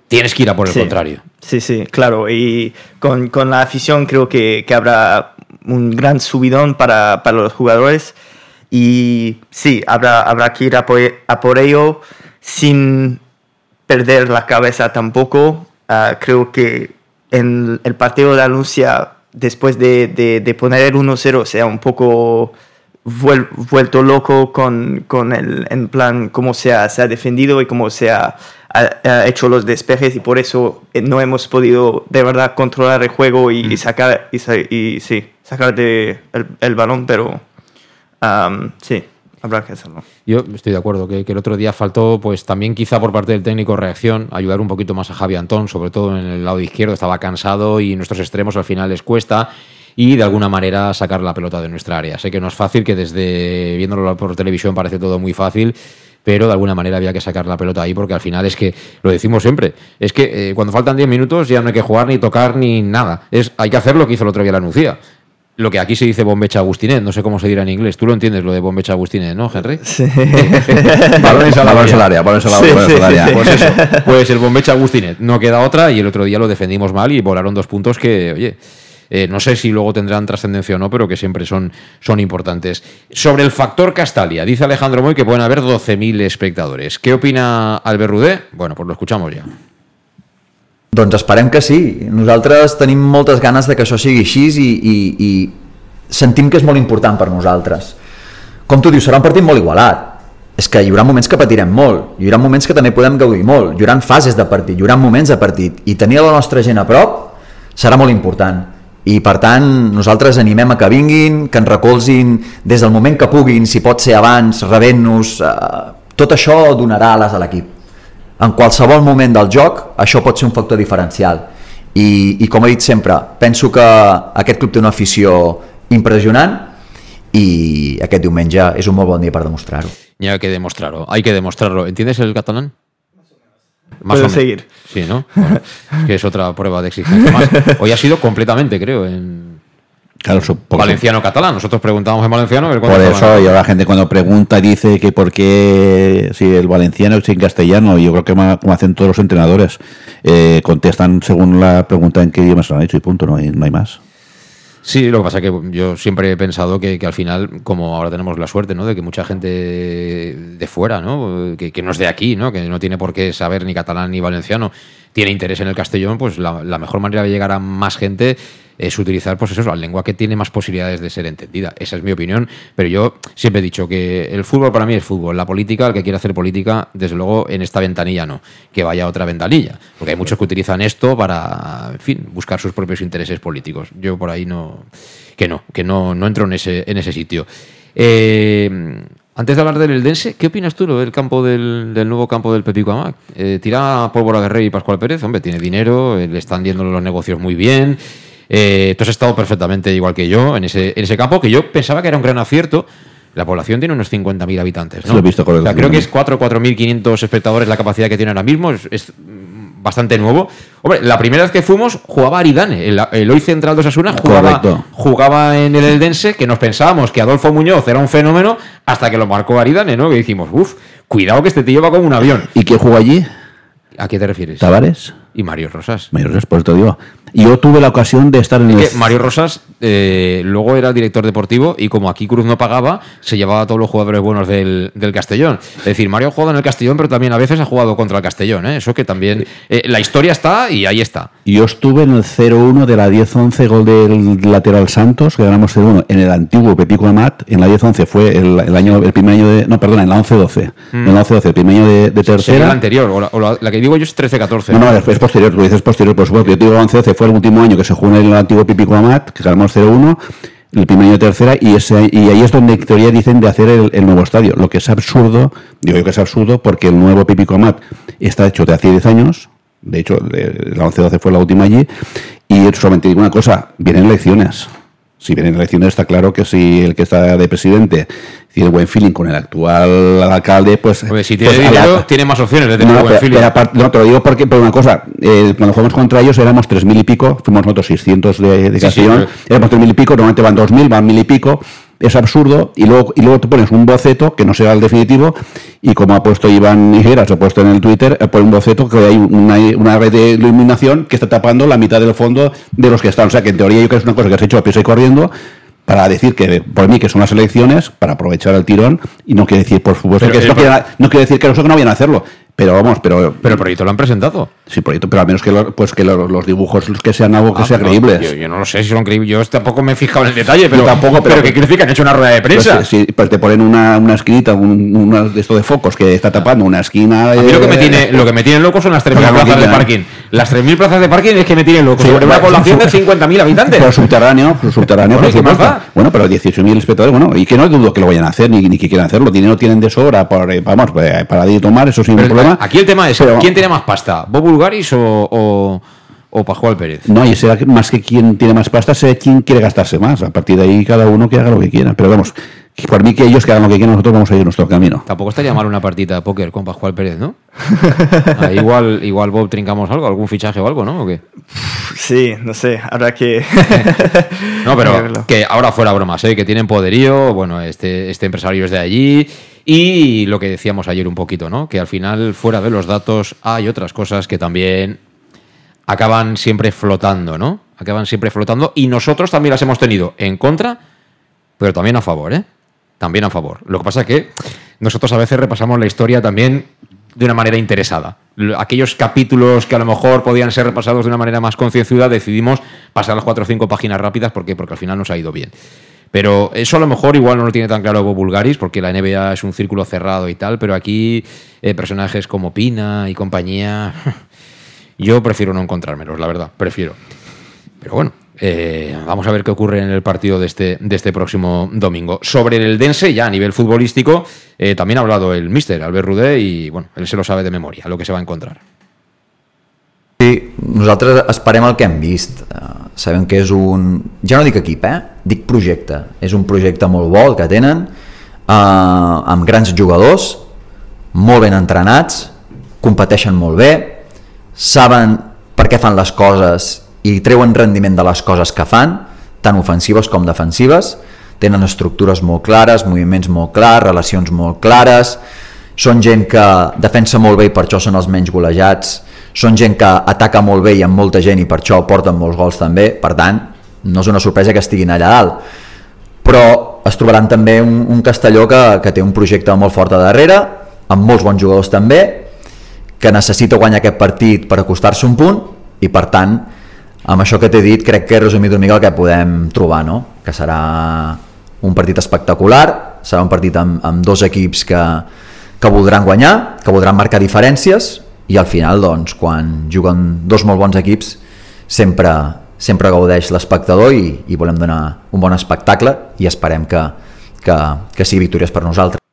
tienes que ir a por el Sí. contrario. Sí, sí, claro. Y con, con la afición creo que, que habrá un gran subidón para, para los jugadores. Y sí, habrá, habrá que ir a por, a por ello sin perder la cabeza tampoco. Ah, creo que en el partido de Anuncia, después de, de, de poner el 1-0, sea un poco vuel- vuelto loco con, con el en plan cómo se ha, se ha defendido y cómo se ha, ha, ha hecho los despejes y por eso eh, no hemos podido de verdad controlar el juego y, y sacar y, y sí, sacar de el, el balón, pero am, sí, habrá que hacerlo. Yo estoy de acuerdo que, que el otro día faltó, pues también quizá por parte del técnico reacción, ayudar un poquito más a Javi Antón, sobre todo en el lado izquierdo, estaba cansado y nuestros extremos al final les cuesta y de alguna manera sacar la pelota de nuestra área. Sé que no es fácil, que desde viéndolo por televisión parece todo muy fácil, pero de alguna manera había que sacar la pelota ahí porque al final es que, lo decimos siempre, es que eh, cuando faltan 10 minutos ya no hay que jugar ni tocar ni nada. Es, hay que hacer lo que hizo el otro día la Nucía. Lo que aquí se dice bombecha Agustinet, no sé cómo se dirá en inglés. Tú lo entiendes lo de bombecha Agustinet, ¿no, Henry? Sí. <laughs> balones al área. área, balones al área, Sí, balones sí, al área. sí, sí. Pues eso, pues el bombecha Agustinet. No queda otra y el otro día lo defendimos mal y volaron dos puntos que, oye, eh, no sé si luego tendrán trascendencia o no, pero que siempre son, son importantes. Sobre el factor Castalia, dice Alejandro Moy que pueden haber 12.000 espectadores. ¿Qué opina Albert Rudé? Bueno, pues lo escuchamos ya. Doncs esperem que sí. Nosaltres tenim moltes ganes de que això sigui així i, i, i sentim que és molt important per nosaltres. Com tu dius, serà un partit molt igualat. És que hi haurà moments que patirem molt, hi haurà moments que també podem gaudir molt, hi haurà fases de partit, hi haurà moments de partit, i tenir la nostra gent a prop serà molt important. I per tant, nosaltres animem a que vinguin, que ens recolzin des del moment que puguin, si pot ser abans, rebent-nos, eh, tot això donarà ales a l'equip en qualsevol moment del joc això pot ser un factor diferencial i, i com he dit sempre penso que aquest club té una afició impressionant i aquest diumenge és un molt bon dia per demostrar-ho Ya hay que demostrarlo, hay que demostrarlo. ¿Entiendes el catalán? Puedo menos. seguir. Sí, ¿no? <laughs> Bueno, es que es otra prueba de exigencia más. Hoy ha sido completamente, creo, en Claro, porque- valenciano-catalán. Nosotros preguntábamos en valenciano. Por eso, y ahora la gente cuando pregunta dice que por qué si el valenciano es en castellano, yo creo que como hacen todos los entrenadores, eh, contestan según la pregunta en qué idioma se lo han hecho y punto, no hay, no hay más. Sí, lo que pasa es que yo siempre he pensado que, que al final, como ahora tenemos la suerte, ¿no? De que mucha gente de fuera, ¿no? Que, que no es de aquí, ¿no? Que no tiene por qué saber ni catalán ni valenciano, tiene interés en el castellón, pues la, la mejor manera de llegar a más gente es utilizar, pues eso, la lengua que tiene más posibilidades de ser entendida. Esa es mi opinión, pero yo siempre he dicho que el fútbol para mí es fútbol. La política, el que quiera hacer política, desde luego en esta ventanilla no, que vaya a otra ventanilla, porque hay muchos que utilizan esto para, en fin, buscar sus propios intereses políticos. Yo por ahí no, que no, que no, no entro en ese, en ese sitio. Eh, antes de hablar del Eldense, ¿qué opinas tú del campo del, del nuevo campo del Pepico Amac? Eh, tira Pólvora Guerrero y Pascual Pérez, hombre, tiene dinero, eh, le están yendo los negocios muy bien. Eh, tú has estado perfectamente igual que yo en ese, en ese campo, que yo pensaba que era un gran acierto. La población tiene unos 50.000 habitantes, ¿no? Sí, lo he visto, O sea, creo que es 4 4.500 espectadores la capacidad que tiene ahora mismo. Es, es, bastante nuevo. Hombre, la primera vez que fuimos jugaba Aridane, el, el hoy central de Osasuna jugaba, Correcto. jugaba en el Eldense, que nos pensábamos que Adolfo Muñoz era un fenómeno hasta que lo marcó Aridane, ¿no? Que dijimos, uff, cuidado que este tío va como un avión. ¿Y quién jugó allí? ¿A qué te refieres? ¿Tavares? Y Mario Rosas. Mayor respuesta, digo. Yo tuve la ocasión de estar en el... Que Mario Rosas eh, luego era el director deportivo y como aquí Cruz no pagaba, se llevaba a todos los jugadores buenos del, del Castellón. Es decir, Mario ha jugado en el Castellón, pero también a veces ha jugado contra el Castellón. ¿eh? Eso que también... eh, la historia está y ahí está. Yo estuve en el 0-1 de la 10-11 gol del lateral Santos, que ganamos 0-1 en el antiguo Pepico Amat. En la 10-11 fue el, el año, el primer año de. No, perdona, en la 11-12. Mm. En la 11-12, el primer año de, de Sería la tercera. anterior, o la, o la- la que digo yo es 13-14. No, no, es, es posterior, tú dices posterior, por supuesto. Yo te digo 11-12, fue el último año que se jugó en el antiguo Pipico Amat, que ganamos 0-1, el primer año de tercera, y, ese, y ahí es donde en teoría dicen de hacer el, nuevo estadio. Lo que es absurdo, digo yo que es absurdo, porque el nuevo Pipico Amat está hecho de hace 10 años, de hecho, la 11-12 fue la última allí, y solamente digo una cosa, vienen elecciones. Si vienen elecciones está claro que si el que está de presidente tiene buen feeling con el actual alcalde, pues... Hombre, si tiene pues, a la- dinero, tiene más opciones de tener no, buen pero- feeling. pero aparte- no, te lo digo porque, por una cosa, eh, cuando jugamos contra ellos éramos 3.000 y pico, fuimos nosotros 600 de, de Sí, sí, éramos 3.000 y pico, normalmente van 2.000, van 1.000 y pico, es absurdo, y luego, y luego te pones un boceto, que no será el definitivo, y como ha puesto Iván Higueras, ha puesto en el Twitter, eh, pone un boceto que hay una, una red de iluminación que está tapando la mitad del fondo de los que están, o sea que en teoría yo creo que es una cosa que has hecho a prisa y corriendo, para decir que por mí que son las elecciones, para aprovechar el tirón, y no quiere decir, por supuesto, Pero que no, quiere, no quiere decir que nosotros no vayan a hacerlo, Pero vamos, pero. Pero el proyecto lo han presentado. Sí, proyecto, pero al menos que, lo- pues que lo- los dibujos que sean algo que Ah, sea no, creíbles. Yo, yo no lo sé si son creíbles. Yo tampoco me he fijado en el detalle, pero tampoco, pero- pero ¿qué quiere decir que han hecho una rueda de prensa? Pues, sí, pues te ponen una, una esquinita, un, una de esto de focos que está tapando una esquina. A mí lo que me tiene, lo que me tiene loco son las 3.000 Pues la plazas de parking. Las 3.000 plazas de parking es que me tienen loco. Sí, sobre una población de <laughs> su- 50.000 habitantes. Pero subterráneo, pues subterráneo, Bueno, por ¿y qué más supuesto. Bueno, pero 18.000 espectadores, bueno, y que no dudo que lo vayan a hacer, ni, ni que quieran hacerlo. Dinero tienen de sobra para, eh, vamos, eh, para ir a tomar, eso sin Pero problema. Aquí el tema es, Pero- ¿quién tiene más pasta? ¿Bob Bulgaris o, o, o Pascual Pérez? No, y será que más que quien tiene más pasta, sé quién quiere gastarse más. A partir de ahí, cada uno que haga lo que quiera. Pero vamos, por mí que ellos que hagan lo que quieran, nosotros vamos a ir nuestro camino. Tampoco estaría mal una partida de póker con Pascual Pérez, ¿no? <laughs> Ah, igual, igual Bob trincamos algo, algún fichaje o algo, ¿no? ¿O qué? Sí, no sé, habrá que... <laughs> No, pero que ahora fuera bromas, ¿eh? que tienen poderío, bueno, este, este empresario es de allí y lo que decíamos ayer un poquito, ¿no? Que al final, fuera de los datos, hay otras cosas que también acaban siempre flotando, ¿no? Acaban siempre flotando y nosotros también las hemos tenido en contra, pero también a favor, ¿eh? También a favor. Lo que pasa es que nosotros a veces repasamos la historia también de una manera interesada. Lo- Aquellos capítulos que a lo mejor podían ser repasados de una manera más concienzuda, decidimos pasar las cuatro o cinco páginas rápidas ¿por qué? porque al final nos ha ido bien. Pero eso a lo mejor igual no lo tiene tan claro Bob Bulgaris, porque la NBA es un círculo cerrado y tal, pero aquí eh, personajes como Pina y compañía, <laughs> yo prefiero no encontrármelos, la verdad, prefiero. Pero bueno, eh, vamos a ver qué ocurre en el partido de este, de este próximo domingo. Sobre el Dense, ya a nivel futbolístico, eh, también ha hablado el míster Albert Rudé y bueno, él se lo sabe de memoria, lo que se va a encontrar. Sí, nosaltres esperem el que hem vist. Uh, sabem que és un... Ja no dic equip, eh? Dic projecte. És un projecte molt bo el que tenen, uh, amb grans jugadors, molt ben entrenats, competeixen molt bé, saben per què fan les coses i treuen rendiment de les coses que fan, tant ofensives com defensives, tenen estructures molt clares, moviments molt clars, relacions molt clares, són gent que defensa molt bé i per això són els menys golejats, són gent que ataca molt bé i amb molta gent i per això porten molts gols també, per tant, no és una sorpresa que estiguin allà dalt. Però es trobaran també un, un Castelló que, que té un projecte molt fort a darrere, amb molts bons jugadors també, que necessita guanyar aquest partit per acostar-se un punt i per tant, amb això que t'he dit, crec que resumit una mica el que podem trobar, no? que serà un partit espectacular, serà un partit amb, amb dos equips que, que voldran guanyar, que voldran marcar diferències i al final, doncs, quan juguen dos molt bons equips, sempre, sempre gaudeix l'espectador i, i volem donar un bon espectacle i esperem que, que, que sigui victòries per nosaltres.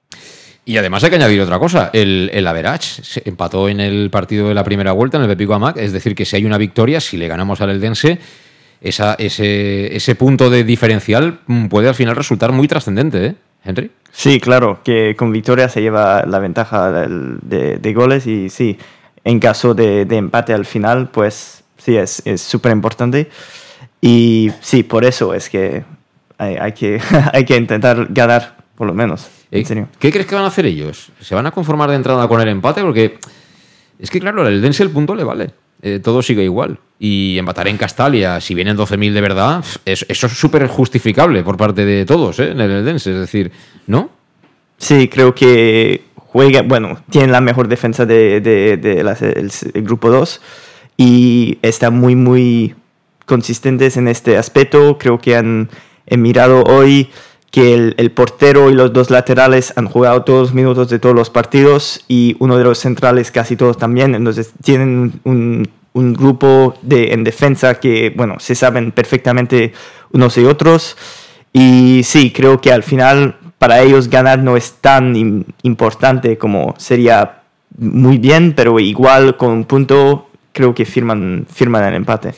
Y además hay que añadir otra cosa, el, el average se empató en el partido de la primera vuelta, en el Pepico Amac, es decir, que si hay una victoria, si le ganamos al Eldense, esa, ese, ese punto de diferencial puede al final resultar muy trascendente, ¿eh, Henry? Sí, claro, que con victoria se lleva la ventaja de, de goles y sí, en caso de, empate al final, pues sí, es es súper importante. Y sí, por eso es que hay que <laughs> hay que intentar ganar, por lo menos. En Eh, serio. ¿Qué crees que van a hacer ellos? ¿Se van a conformar de entrada con el empate? Porque es que, claro, el Dense el punto le vale. Eh, todo sigue igual. Y empatar en Castalia, si vienen 12.000 de verdad, es- eso es súper justificable por parte de todos ¿eh? en el Eldense. Es decir, ¿no? Sí, creo que juega, bueno, tienen la mejor defensa de, de, de las- el, el grupo 2 y están muy, muy consistentes en este aspecto. Creo que han he mirado hoy que el, el portero y los dos laterales han jugado todos los minutos de todos los partidos y uno de los centrales casi todos también. Entonces tienen un, un grupo de, en defensa que, bueno, se saben perfectamente unos y otros. Y sí, creo que al final para ellos ganar no es tan im- importante como sería muy bien, pero igual con un punto creo que firman, firman el empate.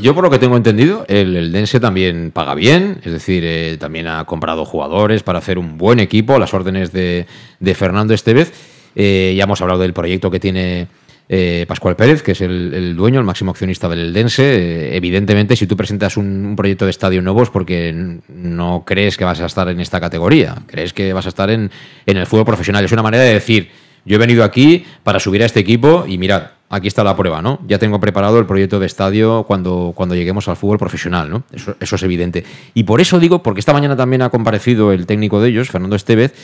Yo por lo que tengo entendido, el, el Dense también paga bien, es decir, eh, también ha comprado jugadores para hacer un buen equipo a las órdenes de, de Fernando Estevez. Eh, ya hemos hablado del proyecto que tiene eh, Pascual Pérez, que es el, el dueño, el máximo accionista del Eldense. Eh, evidentemente, si tú presentas un, proyecto de estadio nuevo es porque no crees que vas a estar en esta categoría, crees que vas a estar en, en el fútbol profesional. Es una manera de decir, yo he venido aquí para subir a este equipo y mirad, aquí está la prueba, ¿no? Ya tengo preparado el proyecto de estadio cuando, cuando lleguemos al fútbol profesional, ¿no? Eso, eso es evidente. Y por eso digo, porque esta mañana también ha comparecido el técnico de ellos, Fernando Estevez,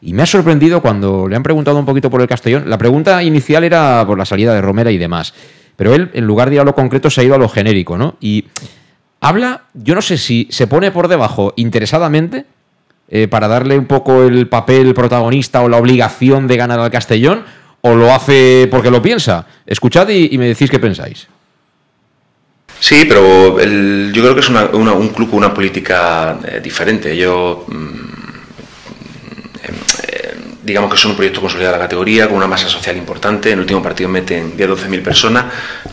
Y me ha sorprendido cuando le han preguntado un poquito por el Castellón. La pregunta inicial era por la salida de Romera y demás. Pero él, en lugar de ir a lo concreto, se ha ido a lo genérico, ¿no? Y habla, yo no sé si se pone por debajo interesadamente eh, para darle un poco el papel protagonista o la obligación de ganar al Castellón, o lo hace porque lo piensa. Escuchad y, me decís qué pensáis. Sí, pero yo creo que es un club con una política eh, diferente. Yo. Mm, digamos que son un proyecto consolidado de la categoría, con una masa social importante. En el último partido meten 10-12 personas.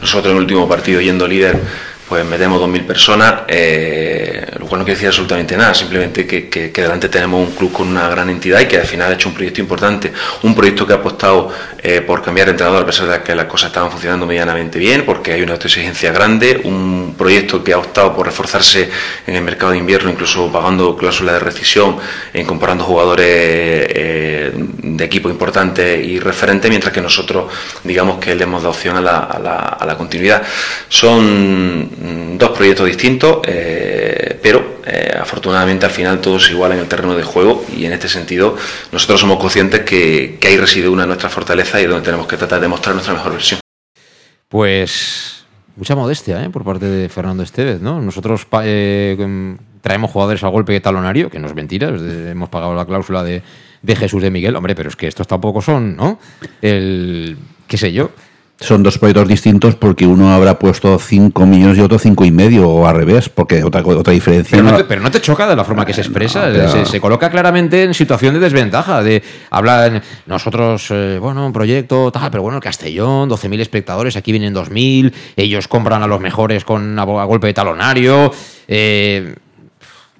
Nosotros en el último partido, yendo líder, pues metemos 2.000 personas, eh, lo cual no quiere decir absolutamente nada, simplemente que, delante tenemos un club con una gran entidad y que al final ha hecho un proyecto importante, un proyecto que ha apostado eh, por cambiar de entrenador a pesar de que las cosas estaban funcionando medianamente bien, porque hay una exigencia grande, un proyecto que ha optado por reforzarse en el mercado de invierno, incluso pagando cláusulas de rescisión, incorporando jugadores eh, de equipo importante y referente, mientras que nosotros digamos que le hemos dado opción a la, a la, a la continuidad. Son dos proyectos distintos, eh, pero eh, afortunadamente al final todos igual en el terreno de juego y en este sentido nosotros somos conscientes que, ahí reside una de nuestras fortalezas y donde tenemos que tratar de mostrar nuestra mejor versión. Pues mucha modestia ¿eh? por parte de Fernando Estevez, ¿no? Nosotros em, traemos jugadores al golpe de talonario, que no es mentira, hemos pagado la cláusula de, de Jesús de Miguel, hombre, pero es que estos tampoco son, ¿no? El, qué sé yo, son dos proyectos distintos porque uno habrá puesto 5 millones y otro cinco y medio o al revés, porque otra, otra diferencia. Pero no, te, choca de la forma que se expresa, se, coloca claramente en situación de desventaja, de hablar nosotros, eh, bueno, un proyecto tal, pero bueno, el Castellón, 12.000 espectadores, aquí vienen 2.000, ellos compran a los mejores con a, golpe de talonario. Eh,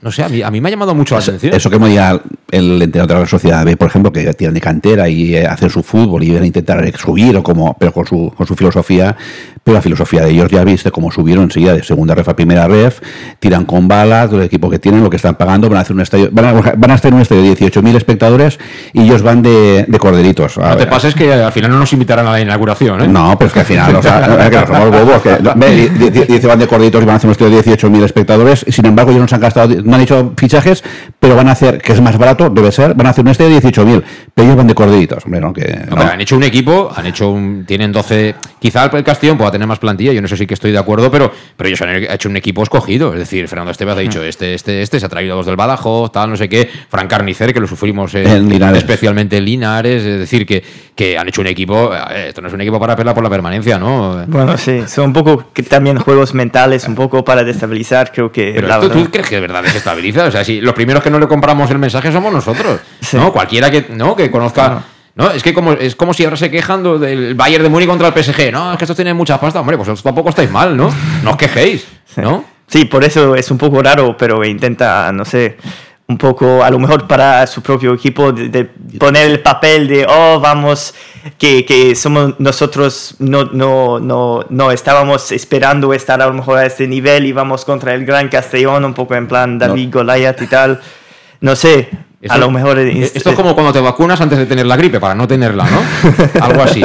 no sé, a mí, a mí me ha llamado mucho la atención. Eso que me diga el entrenador de la sociedad B, por ejemplo, que tienen de cantera y eh, hacen su fútbol y van a intentar subir, o como, pero con su, con su filosofía, pero la filosofía de ellos ya viste cómo subieron enseguida de segunda ref a primera ref, tiran con balas, el equipo que tienen, lo que están pagando, van a hacer un estadio, van a, van a hacer un estadio de 18.000 espectadores y ellos van de, de corderitos. no te pases que al final no nos invitarán a la inauguración, ¿eh? No, pero es que al final, o sea, que somos bobos, que dice van de corderitos y van a hacer un estadio de 18.000 espectadores, sin embargo ellos no se han gastado, no han hecho fichajes, pero van a hacer, que es más barato, debe ser, van a hacer un estadio de 18.000, pero ellos van de corderitos, hombre, no, que... han hecho un equipo, han hecho un, tienen 12, quizá el Castellón pueda tener más plantilla, yo no sé si que estoy de acuerdo, pero, pero ellos han hecho un equipo escogido. Es decir, Fernando Estevez ha dicho, mm. este, este, este se ha traído a los del Badajoz, tal, no sé qué. Frank Carnicer, que lo sufrimos especialmente en Linares. Es decir, que, que han hecho un equipo, eh, esto no es un equipo para pelear por la permanencia, ¿no? Bueno, sí, son un poco también juegos mentales, un poco para destabilizar, creo que... Pero esto, ¿tú crees que de verdad desestabiliza? O sea, si los primeros que no le compramos el mensaje somos nosotros, <laughs> ¿no? Cualquiera que, ¿no? que conozca... ¿No? Es que como, es como si ahora se quejando del Bayern de Múnich contra el PSG. No, es que estos tienen mucha pasta. Hombre, pues tampoco estáis mal, ¿no? No os quejéis, ¿no? Sí, por eso es un poco raro, pero intenta, no sé, un poco, a lo mejor para su propio equipo, de, poner el papel de, oh, vamos, que, que, somos nosotros, no, no, no, no estábamos esperando estar a lo mejor a este nivel y vamos contra el Gran Castellón, un poco en plan David Goliath y tal. No sé, a lo mejor. esto es como cuando te vacunas antes de tener la gripe, para no tenerla, ¿no? <laughs> Algo así.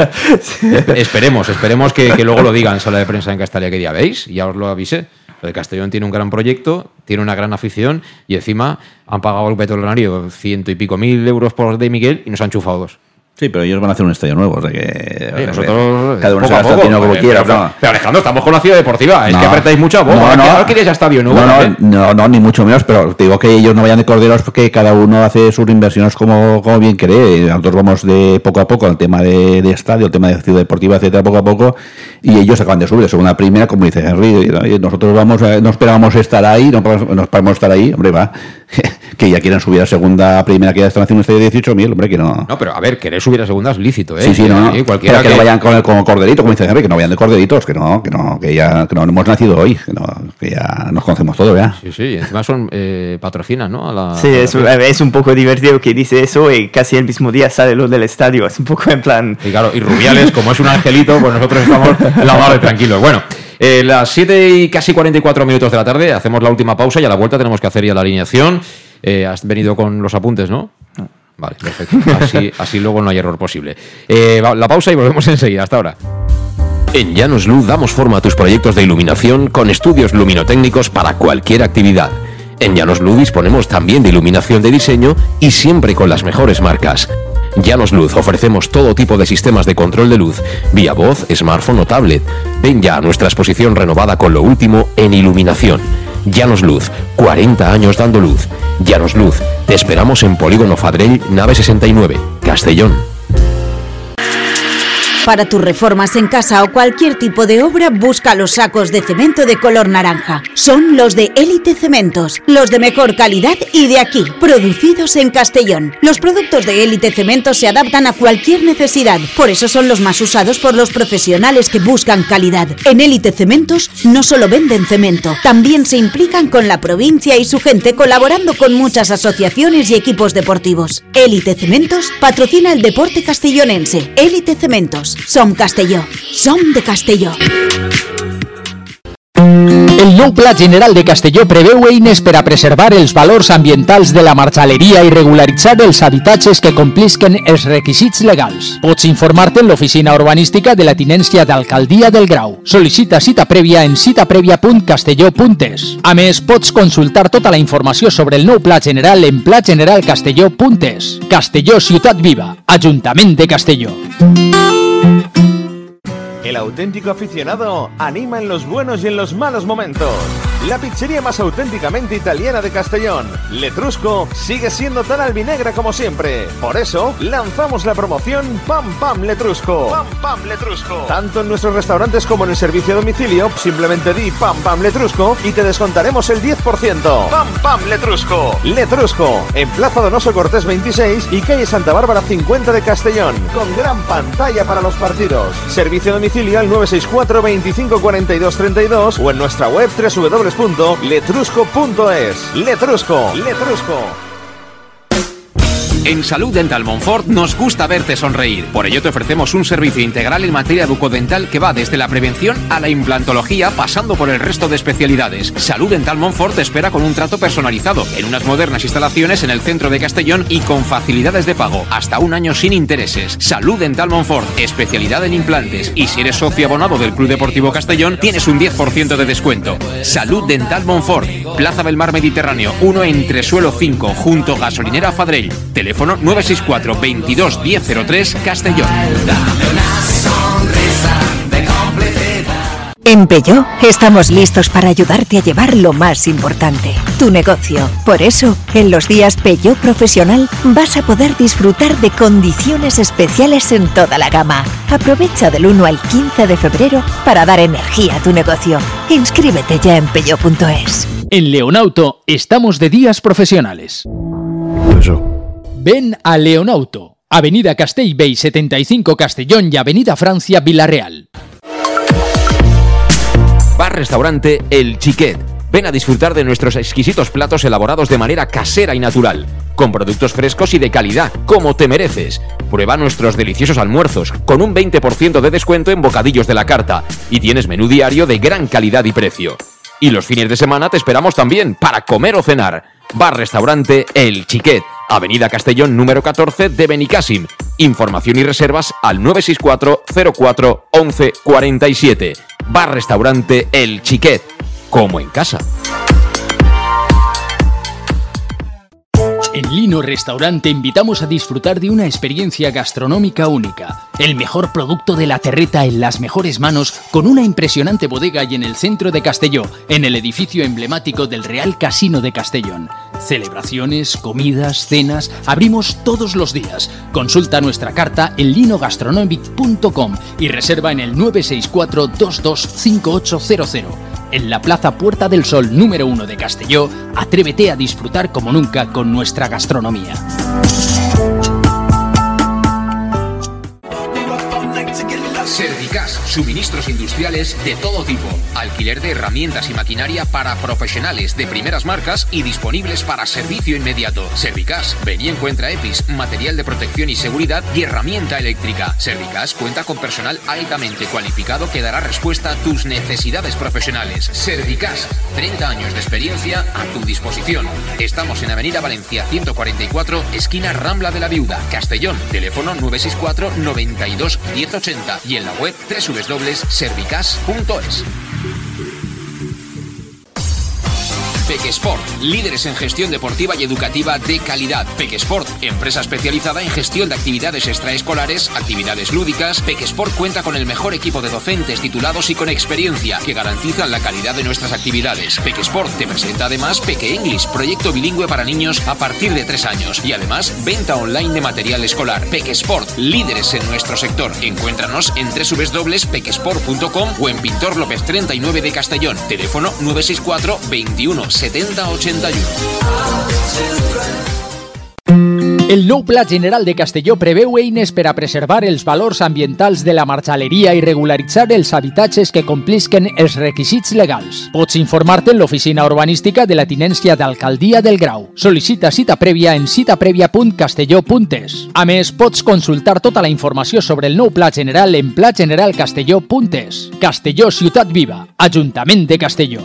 Esperemos, esperemos que, luego lo digan en sala de prensa en Castalia que día veis, ya os lo avisé. Lo de Castellón tiene un gran proyecto, tiene una gran afición y encima han pagado el petrolanario ciento y pico mil euros por de Miguel y nos han chufado dos. Sí, pero ellos van a hacer un estadio nuevo, o sea que. nosotros. Cada uno se gasta como quiera. Pero, Alejandro, estamos con la ciudad deportiva. Es que apretáis mucho a vos. No, no, queréis estadio nuevo. No, no, no, ni mucho menos. Pero te digo que ellos no vayan de corderos porque cada uno hace sus inversiones como, como bien cree. Nosotros vamos de poco a poco al tema de, de estadio, el tema de ciudad deportiva, etcétera, poco a poco. Y ellos acaban de subir de segunda primera, como dice Henry. Nosotros vamos, no esperábamos estar ahí, no, no esperamos estar ahí. Hombre, va. <laughs> que ya quieran subir a segunda, primera, que ya están haciendo un estadio de 18.000, hombre, que no. No, pero a ver, querer subir a segunda es lícito, ¿eh? Sí, sí, no. Cualquiera que, no vayan con el como corderito, como dice Henry, que no vayan de corderitos, que no, que no, que ya que no hemos nacido hoy, que, no, que ya nos conocemos todos, ¿ya? Sí, sí, encima son eh, patrocinan, ¿no? A la, sí, es, es, un poco divertido que dice eso y casi el mismo día sale lo del estadio, es un poco en plan. Y claro, y Rubiales, como es un angelito, pues nosotros estamos lavados y tranquilos. Bueno. Eh, las 7 y casi 44 minutos de la tarde, hacemos la última pausa y a la vuelta tenemos que hacer ya la alineación. Eh, has venido con los apuntes, ¿no? Vale, perfecto. <laughs> Así, luego no hay error posible. Eh, la pausa y volvemos enseguida. Hasta ahora. En Llanos Luz damos forma a tus proyectos de iluminación con estudios luminotécnicos para cualquier actividad En Llanos Luz disponemos también de iluminación de diseño y siempre con las mejores marcas. Llanos Luz ofrecemos todo tipo de sistemas de control de luz, vía voz, smartphone o tablet. Ven ya a nuestra exposición renovada con lo último en iluminación. Llanos Luz, 40 años dando luz. Llanos Luz, te esperamos en Polígono Fadrell, nave 69, Castellón. Para tus reformas en casa o cualquier tipo de obra, busca los sacos de cemento de color naranja. Son los de Élite Cementos, los de mejor calidad y de aquí, producidos en Castellón. Los productos de Élite Cementos se adaptan a cualquier necesidad, por eso son los más usados por los profesionales que buscan calidad. En Élite Cementos no solo venden cemento, también se implican con la provincia y su gente colaborando con muchas asociaciones y equipos deportivos. Élite Cementos patrocina el deporte castellonense. Élite Cementos. Som Castelló. Som de Castelló. El nou Pla General de Castelló preveu eines per a preservar els valors ambientals de la marxaleria i regularitzar els habitatges que complisquen els requisits legals. Pots informar-te en l'oficina urbanística de la tinència d'Alcaldia del Grau. Sol·licita cita prèvia en citaprèvia.castelló.es. A més, pots consultar tota la informació sobre el nou Pla General en plageneralcastelló.es. Castelló Ciutat Viva, Ajuntament de Castelló. El auténtico aficionado anima en los buenos y en los malos momentos. La pizzería más auténticamente italiana de Castellón, Letrusco, sigue siendo tan albinegra como siempre. Por eso, lanzamos la promoción Pam Pam Letrusco. Pam Pam Letrusco. Tanto en nuestros restaurantes como en el servicio a domicilio, simplemente di Pam Pam Letrusco y te descontaremos el 10%. Pam Pam Letrusco. Letrusco, en Plaza Donoso Cortés 26 y calle Santa Bárbara 50 de Castellón, con gran pantalla para los partidos. Servicio a domicilio al 964 25 42 32 o en nuestra web www.letrusco.es. Letrusco, Letrusco. En Salud Dental Monfort nos gusta verte sonreír. Por ello te ofrecemos un servicio integral en materia bucodental que va desde la prevención a la implantología pasando por el resto de especialidades. Salud Dental Monfort te espera con un trato personalizado en unas modernas instalaciones en el centro de Castellón y con facilidades de pago hasta un año sin intereses. Salud Dental Monfort, especialidad en implantes y si eres socio abonado del Club Deportivo Castellón tienes un 10% de descuento. Salud Dental Monfort, Plaza del Mar Mediterráneo 1 entre suelo 5 junto gasolinera Fadrell. Teléfono 964 22 1003 Castellón. En Peugeot estamos listos para ayudarte a llevar lo más importante, tu negocio. Por eso, en los días Peugeot Profesional vas a poder disfrutar de condiciones especiales en toda la gama. Aprovecha del 1 al 15 de febrero para dar energía a tu negocio. Inscríbete ya en peugeot.es. En Leonauto estamos de días profesionales. Ven a Leonauto, Avenida Castellbey 75 Castellón y Avenida Francia Villarreal. Bar Restaurante El Chiquet. Ven a disfrutar de nuestros exquisitos platos elaborados de manera casera y natural, con productos frescos y de calidad, como te mereces. Prueba nuestros deliciosos almuerzos, con un 20% de descuento en bocadillos de la carta, y tienes menú diario de gran calidad y precio. Y los fines de semana te esperamos también para comer o cenar. Bar Restaurante El Chiquet, Avenida Castellón número 14 de Benicàssim. Información y reservas al 964 04 11 47. Bar Restaurante El Chiquet, como en casa. En Lino Restaurant invitamos a disfrutar de una experiencia gastronómica única. El mejor producto de la terreta en las mejores manos con una impresionante bodega y en el centro de Castelló, en el edificio emblemático del Real Casino de Castellón. Celebraciones, comidas, cenas, abrimos todos los días. Consulta nuestra carta en linogastronomic.com y reserva en el 964 225800. En la Plaza Puerta del Sol número 1 de Castelló, atrévete a disfrutar como nunca con nuestra gastronomía. Suministros industriales de todo tipo, alquiler de herramientas y maquinaria para profesionales de primeras marcas y disponibles para servicio inmediato. Servicas, ven y encuentra EPIs, material de protección y seguridad y herramienta eléctrica. Servicas cuenta con personal altamente cualificado que dará respuesta a tus necesidades profesionales. Servicas, 30 años de experiencia a tu disposición. Estamos en Avenida Valencia 144, esquina Rambla de la Viuda, Castellón. Teléfono 964 92 1080 y en la web www.servicas.es. Pequesport, líderes en gestión deportiva y educativa de calidad. Pequesport, empresa especializada en gestión de actividades extraescolares, actividades lúdicas. Pequesport cuenta con el mejor equipo de docentes titulados y con experiencia que garantizan la calidad de nuestras actividades. Pequesport te presenta además Peque English, proyecto bilingüe para niños a partir de 3 años y además venta online de material escolar. Pequesport, líderes en nuestro sector. Encuéntranos en www.pequesport.com o en Pintor López 39 de Castellón. Teléfono 964 21 70 81. El nou Pla General de Castelló preveu eines per a preservar els valors ambientals de la marxaleria i regularitzar els habitatges que complisquen els requisits legals. Pots informar-te en l'oficina urbanística de la Tinència d'Alcaldia del Grau. Sol·licita cita prèvia en citaprèvia.castelló.es. A més, pots consultar tota la informació sobre el nou Pla General en plageneralcastelló.es. Castelló Ciutat Viva, Ajuntament de Castelló.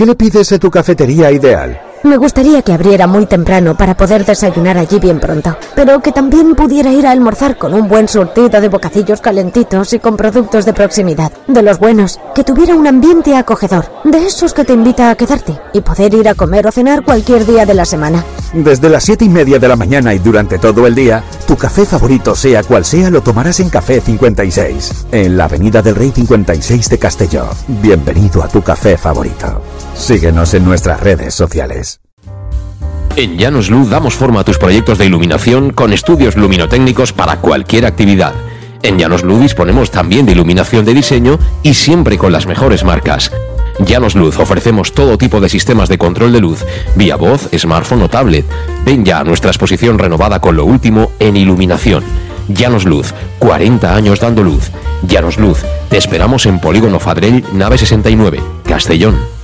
¿Qué le pides a tu cafetería ideal? Me gustaría que abriera muy temprano para poder desayunar allí bien pronto, pero que también pudiera ir a almorzar con un buen surtido de bocacillos calentitos y con productos de proximidad, de los buenos, que tuviera un ambiente acogedor, de esos que te invita a quedarte y poder ir a comer o cenar cualquier día de la semana. Desde las 7 y media de la mañana y durante todo el día, tu café favorito, sea cual sea, lo tomarás en Café 56, en la Avenida del Rey 56 de Castelló. Bienvenido a tu café favorito. Síguenos en nuestras redes sociales. En Llanos Luz damos forma a tus proyectos de iluminación con estudios luminotécnicos para cualquier actividad. En Llanos Luz disponemos también de iluminación de diseño y siempre con las mejores marcas. Llanos Luz ofrecemos todo tipo de sistemas de control de luz, vía voz, smartphone o tablet. Ven ya a nuestra exposición renovada con lo último en iluminación. Llanos Luz, 40 años dando luz. Llanos Luz, te esperamos en Polígono Fadrell, nave 69, Castellón.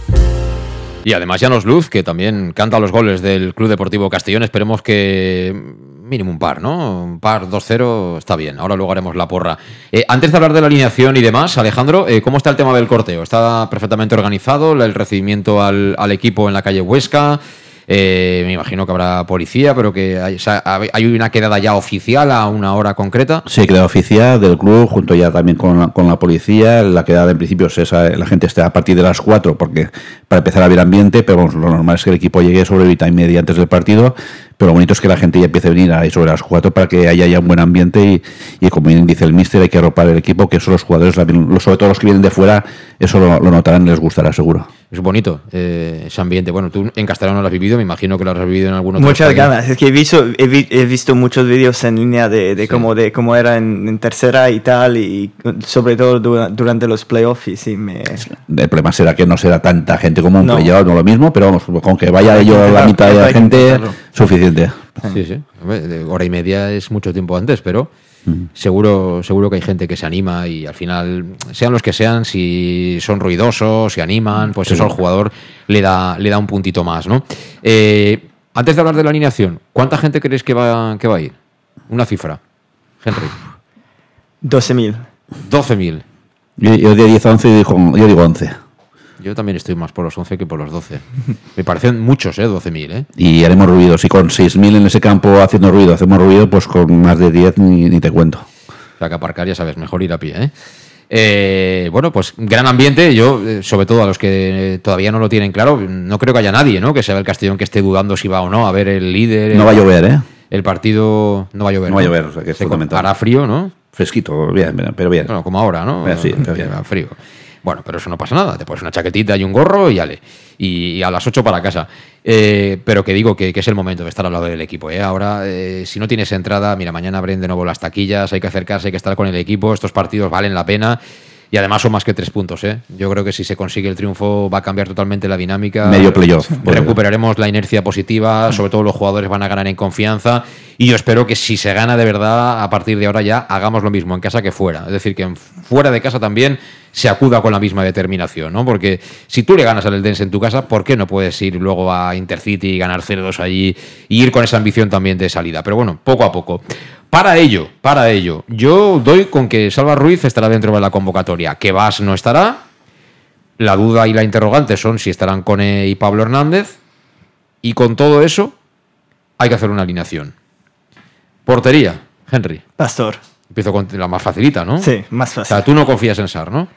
Y además Llanos Luz, que también canta los goles del Club Deportivo Castellón. Esperemos que mínimo un par, ¿no? Un par 2-0 está bien. Ahora luego haremos la porra. Eh, antes de hablar de la alineación y demás, Alejandro, eh, ¿cómo está el tema del corteo? ¿Está perfectamente organizado el recibimiento al equipo en la calle Huesca? Eh, me imagino que habrá policía, pero que hay, una quedada ya oficial a una hora concreta. Sí, quedada oficial del club, junto ya también con la, policía. La quedada en principio es esa, la gente esté a partir de las 4 porque para empezar a haber ambiente, pero vamos, lo normal es que el equipo llegue sobre horita y media antes del partido. Pero lo bonito es que la gente ya empiece a venir ahí sobre las 4 para que haya ya un buen ambiente y, y como bien dice el míster, hay que arropar el equipo, que eso los jugadores, sobre todo los que vienen de fuera, eso lo, lo notarán y les gustará seguro. Es bonito eh, ese ambiente. Bueno, tú en Castellano lo has vivido, me imagino que lo has vivido en algún otro Muchas ganas. Es que he visto, he, vi- he visto muchos vídeos en línea de, de, cómo, de cómo era en, en tercera y tal, y sobre todo dura- durante los playoffs. Y sí, me. El problema será que no será tanta gente como un No. playoff, no lo mismo, pero vamos, con que vaya yo la intentar- mitad de la gente, intentarlo. Suficiente. Sí, sí. Hora y media es mucho tiempo antes, pero seguro, seguro que hay gente que se anima y al final, sean los que sean, si son ruidosos, si animan, pues eso al jugador le da, le da un puntito más, ¿no? Eh, antes de hablar de la alineación, ¿cuánta gente crees que va, que va a ir? Una cifra. Henry. 12.000. 12.000. Yo, yo de 10 a 11 digo, yo digo 11. Yo también estoy más por los 11 que por los 12. Me parecen muchos, ¿eh? 12.000, ¿eh? Y haremos ruido. Si con 6.000 en ese campo haciendo ruido hacemos ruido, pues con más de 10 ni, ni te cuento. O sea, que aparcar ya sabes, mejor ir a pie, ¿eh? Eh, bueno, pues gran ambiente. Yo, eh, sobre todo a los que eh, todavía no lo tienen claro, no creo que haya nadie, ¿no? Que sea el Castellón que esté dudando si va o no a ver el líder. No el- va a llover, ¿eh? El partido no va a llover. No va a llover, o sea, que es fundamental. hará frío, ¿no? Fresquito, bien, bien, pero bien. Bueno, como ahora, ¿no? Sí, pero bien. Hará frío. Bueno, pero eso no pasa nada. Te pones una chaquetita y un gorro y ale. Y, a las 8 para casa. Eh, pero que digo que, que es el momento de estar al lado del equipo. ¿eh? Ahora, eh, si no tienes entrada, mira, mañana abren de nuevo las taquillas, hay que acercarse, hay que estar con el equipo. Estos partidos valen la pena. Y además son más que tres puntos. ¿eh? Yo creo que si se consigue el triunfo va a cambiar totalmente la dinámica. Medio playoff. Recuperaremos la inercia positiva. Sobre todo los jugadores van a ganar en confianza. Y yo espero que si se gana de verdad, a partir de ahora ya hagamos lo mismo en casa que fuera. Es decir, que en- fuera de casa también se acuda con la misma determinación, ¿no? Porque si tú le ganas al Eldense en tu casa, ¿por qué no puedes ir luego a Intercity y ganar 0-2 allí y ir con esa ambición también de salida? Pero bueno, poco a poco. Para ello, para ello, yo doy con que Salva Ruiz estará dentro de la convocatoria. Que Vas no estará. La duda y la interrogante son si estarán Cone y Pablo Hernández. Y con todo eso, hay que hacer una alineación. Portería, Henry. Pastor. Empiezo con la más facilita, ¿no? Sí, más O fácil. sea, tú no confías en Sar, ¿no?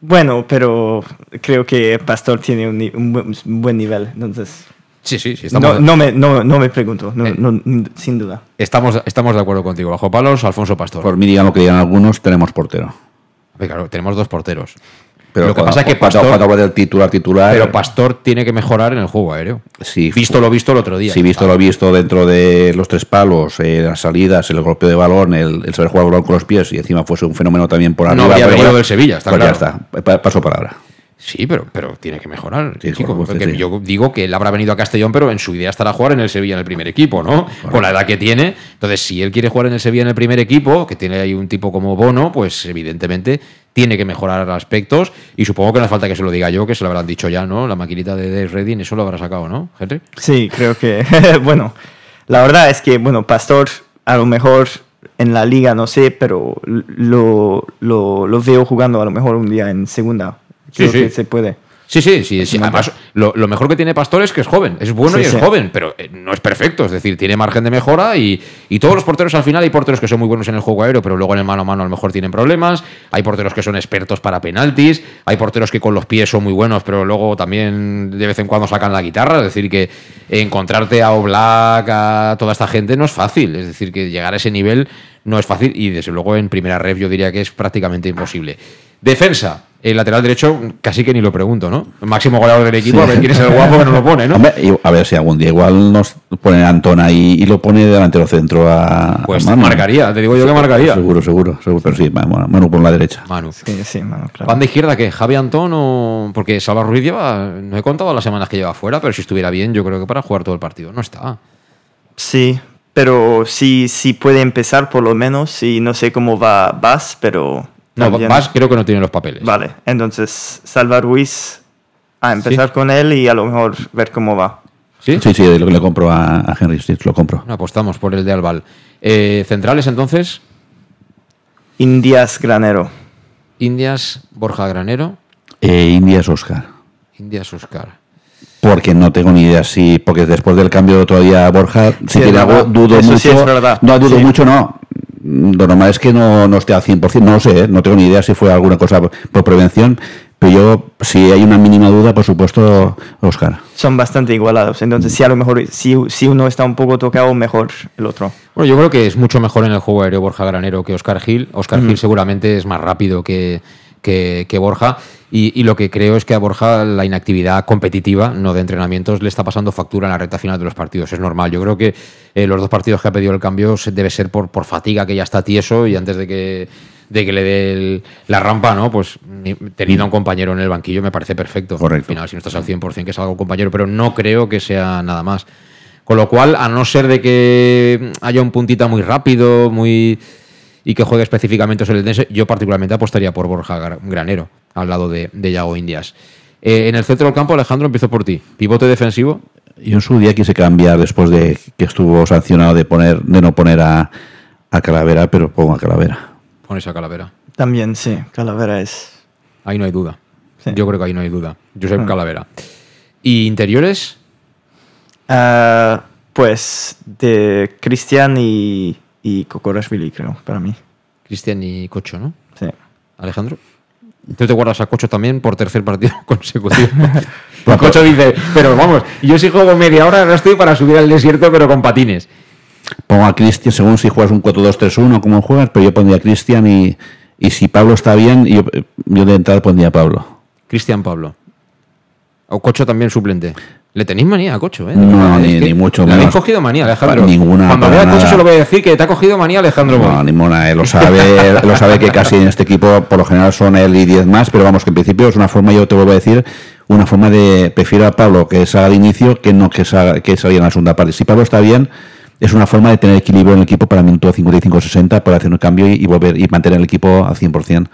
Bueno, pero creo que Pastor tiene un, un buen- un buen nivel, entonces... Sí, sí, sí. Estamos, No, no, me, no, no me pregunto, no- Eh. no, sin duda. estamos, estamos de acuerdo contigo. Bajo palos, Alfonso Pastor. Por mí, digan lo que digan algunos, tenemos portero. Claro, tenemos dos porteros. Pero lo que cuando- pasa es que Pastor, cuando hablo del titular, titular. pero Pastor tiene que mejorar en el juego aéreo. Sí, Visto lo visto el otro día. Sí, visto lo visto dentro de los tres palos, eh, las salidas, el golpe de balón, el, el saber jugar el balón con los pies y encima fuese un fenómeno también por No arriba. habría por venido del Sevilla, está pues claro. ya está, pa- paso palabra. Sí, pero, pero tiene que mejorar. Sí, chico, por supuesto, porque sí. Yo digo que él habrá venido a Castellón, pero en su idea estará jugar en el Sevilla en el primer equipo, ¿no? Con la edad que tiene. Entonces, si él quiere jugar en el Sevilla en el primer equipo, que tiene ahí un tipo como Bono, pues evidentemente tiene que mejorar aspectos. Y supongo que no hace falta que se lo diga yo, que se lo habrán dicho ya, ¿no? La maquinita de Dave Redding, eso lo habrá sacado, ¿no, Henry? Sí, creo que, <laughs> bueno, la verdad es que, bueno, Pastor a lo mejor en la liga, no sé, pero lo, lo, lo veo jugando a lo mejor un día en segunda. Sí, sí. que se puede. Sí, sí, sí. sí. Además, lo, lo mejor que tiene Pastor es que es joven. Es bueno Sí, y es sí. joven, pero eh, no es perfecto. Es decir, tiene margen de mejora y, y todos los porteros al final hay porteros que son muy buenos en el juego aéreo, pero luego en el mano a mano a lo mejor tienen problemas. Hay porteros que son expertos para penaltis. Hay porteros que con los pies son muy buenos, pero luego también de vez en cuando sacan la guitarra. Es decir, que encontrarte a Oblak, a toda esta gente no es fácil. Es decir, que llegar a ese nivel no es fácil y desde luego en primera ref yo diría que es prácticamente imposible. Defensa. El lateral derecho casi que ni lo pregunto, ¿no? El máximo goleador del equipo, Sí. a ver quién es el guapo que no lo pone, ¿no? Hombre, a ver si algún día igual nos pone a Antón ahí y lo pone delantero centro a. Pues a Manu. marcaría, te digo yo que marcaría. Seguro, seguro, seguro. Pero sí, Manu, Manu por la derecha. Manu. Sí, sí, mano, claro. ¿Banda izquierda qué? ¿Javi Antón o...? Porque Salva Ruiz lleva... No he contado las semanas que lleva fuera, pero si estuviera bien, yo creo que para jugar todo el partido. No está. Sí, pero sí, sí puede empezar por lo menos y no sé cómo va Vas, pero... No, también- Vas creo que no tiene los papeles. Vale, entonces Salva Ruiz a empezar con él y a lo mejor ver cómo va. ¿Sí? Sí, sí, lo que le compro a, a Henry Stitch, lo compro. Apostamos por el de Albal. Eh, Centrales, entonces, Indias Granero. Indias, Borja Granero, Eh, Indias Oscar. Indias Oscar. Porque no tengo ni idea si, porque después del cambio de otro día Borja, si Sí, tiene algo, dudo Eso mucho. sí es verdad. No, dudo Sí. mucho, no. Lo normal es que no, no esté al 100%, no lo sé, ¿eh? no tengo ni idea si fue alguna cosa por, prevención, pero yo, si hay una mínima duda, por supuesto, Oscar. Son bastante igualados, entonces sí a lo mejor si, si uno está un poco tocado, mejor el otro. Bueno, yo creo que es mucho mejor en el juego aéreo Borja Granero que Oscar Gil. Oscar Mm. Gil seguramente es más rápido que, que, que Borja. Y, y lo que creo es que a Borja la inactividad competitiva, no de entrenamientos, le está pasando factura en la recta final de los partidos. Es normal. Yo creo que eh, los dos partidos que ha pedido el cambio debe ser por, por fatiga, que ya está tieso y antes de que, de que le dé el- la rampa, ¿no? Pues ni- teniendo a un compañero en el banquillo me parece perfecto. Correcto. Al final, si no estás al 100% que salga un compañero, pero no creo que sea nada más. Con lo cual, a no ser de que haya un puntita muy rápido, muy y que juegue específicamente sobre el dense, yo particularmente apostaría por Borja Gra- Granero, al lado de, de Yago Indias. Eh, en el centro del campo, Alejandro, empiezo por ti. Pivote defensivo, Yo en su día quise cambiar después de que estuvo sancionado de poner, de no poner a, a Calavera, pero pongo a Calavera. pon esa calavera. También sí, Calavera es... Ahí no hay duda. Sí. Yo creo que ahí no hay duda. Josep Ah. Calavera. ¿Y interiores? Ah, pues de Cristian y, y Kokorashvili, creo, para mí. Cristian y Cocho, ¿no? Sí. Alejandro. ¿Tú te guardas a Cocho también por tercer partido <laughs> consecutivo? <laughs> Y Cocho dice, pero vamos, yo si juego media hora no estoy para subir al desierto, pero con patines. Pongo a Cristian, según si juegas un 4-2-3-1, como juegas, pero yo pondría a Cristian y, y si Pablo está bien, yo, yo de entrada pondría a Pablo. Cristian Pablo. O Cocho también suplente. Le tenéis manía a Cocho, ¿eh? No, ni- ni mucho Le habéis menos. cogido manía, Alejandro. Para ninguna, Cuando vea a Cocho se lo voy a decir que te ha cogido manía Alejandro No, Boy. ninguna, él lo sabe, <laughs> él lo sabe que casi en este equipo por lo general son él y 10 más, pero vamos que en principio es una forma, yo te vuelvo a decir, una forma de, prefiero a Pablo que salga de inicio que no que salga, que salga en la segunda parte. Si Pablo está bien, es una forma de tener equilibrio en el equipo para minuto 55-60 para hacer un cambio y, y volver y mantener el equipo al 100%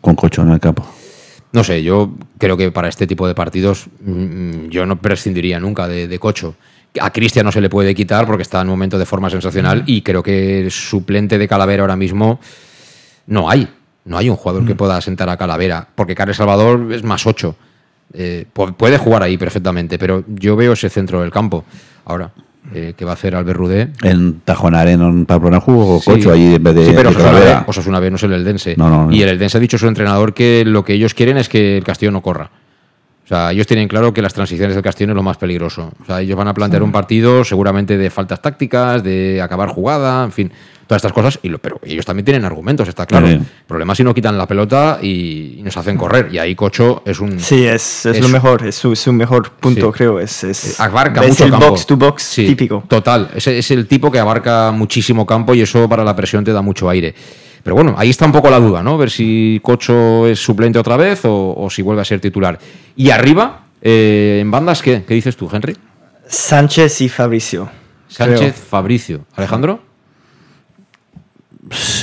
con Cocho en el campo. No sé, yo creo que para este tipo de partidos mm, yo no prescindiría nunca de, de Cocho. A Cristian no se le puede quitar porque está en un momento de forma sensacional y creo que el suplente de Calavera ahora mismo no hay. No hay un jugador que pueda sentar a Calavera porque Carles Salvador es más 8. puede jugar ahí perfectamente, pero yo veo ese centro del campo. Ahora, eh, que va a hacer Albert Rudé. En Tajonaren, en Pamplona jugó Sí. Cocho allí en vez de. Sí, pero de Osasuna. B, Osasuna B no es el Eldense. No, no, no. Y el Eldense ha dicho a su entrenador que lo que ellos quieren es que el Castillo no corra. O sea, ellos tienen claro que las transiciones del Castillo es lo más peligroso. O sea, ellos van a plantear un partido seguramente de faltas tácticas, de acabar jugada, en fin, todas estas cosas. Y lo, pero ellos también tienen argumentos, está claro. Sí. El problema es si no quitan la pelota y, y nos hacen correr. Y ahí Cocho es un... Sí, es, es, lo mejor, es su, su mejor punto, creo. Es, es, abarca es mucho el campo. box to box Sí, típico. Total, ese es el tipo que abarca muchísimo campo y eso para la presión te da mucho aire. Pero bueno, ahí está un poco la duda, ¿no? Ver si Cocho es suplente otra vez o, o si vuelve a ser titular. Y arriba, eh, en bandas, ¿qué? ¿Qué dices tú, Henry? Sánchez y Fabricio. Sánchez, creo. Fabricio. ¿Alejandro?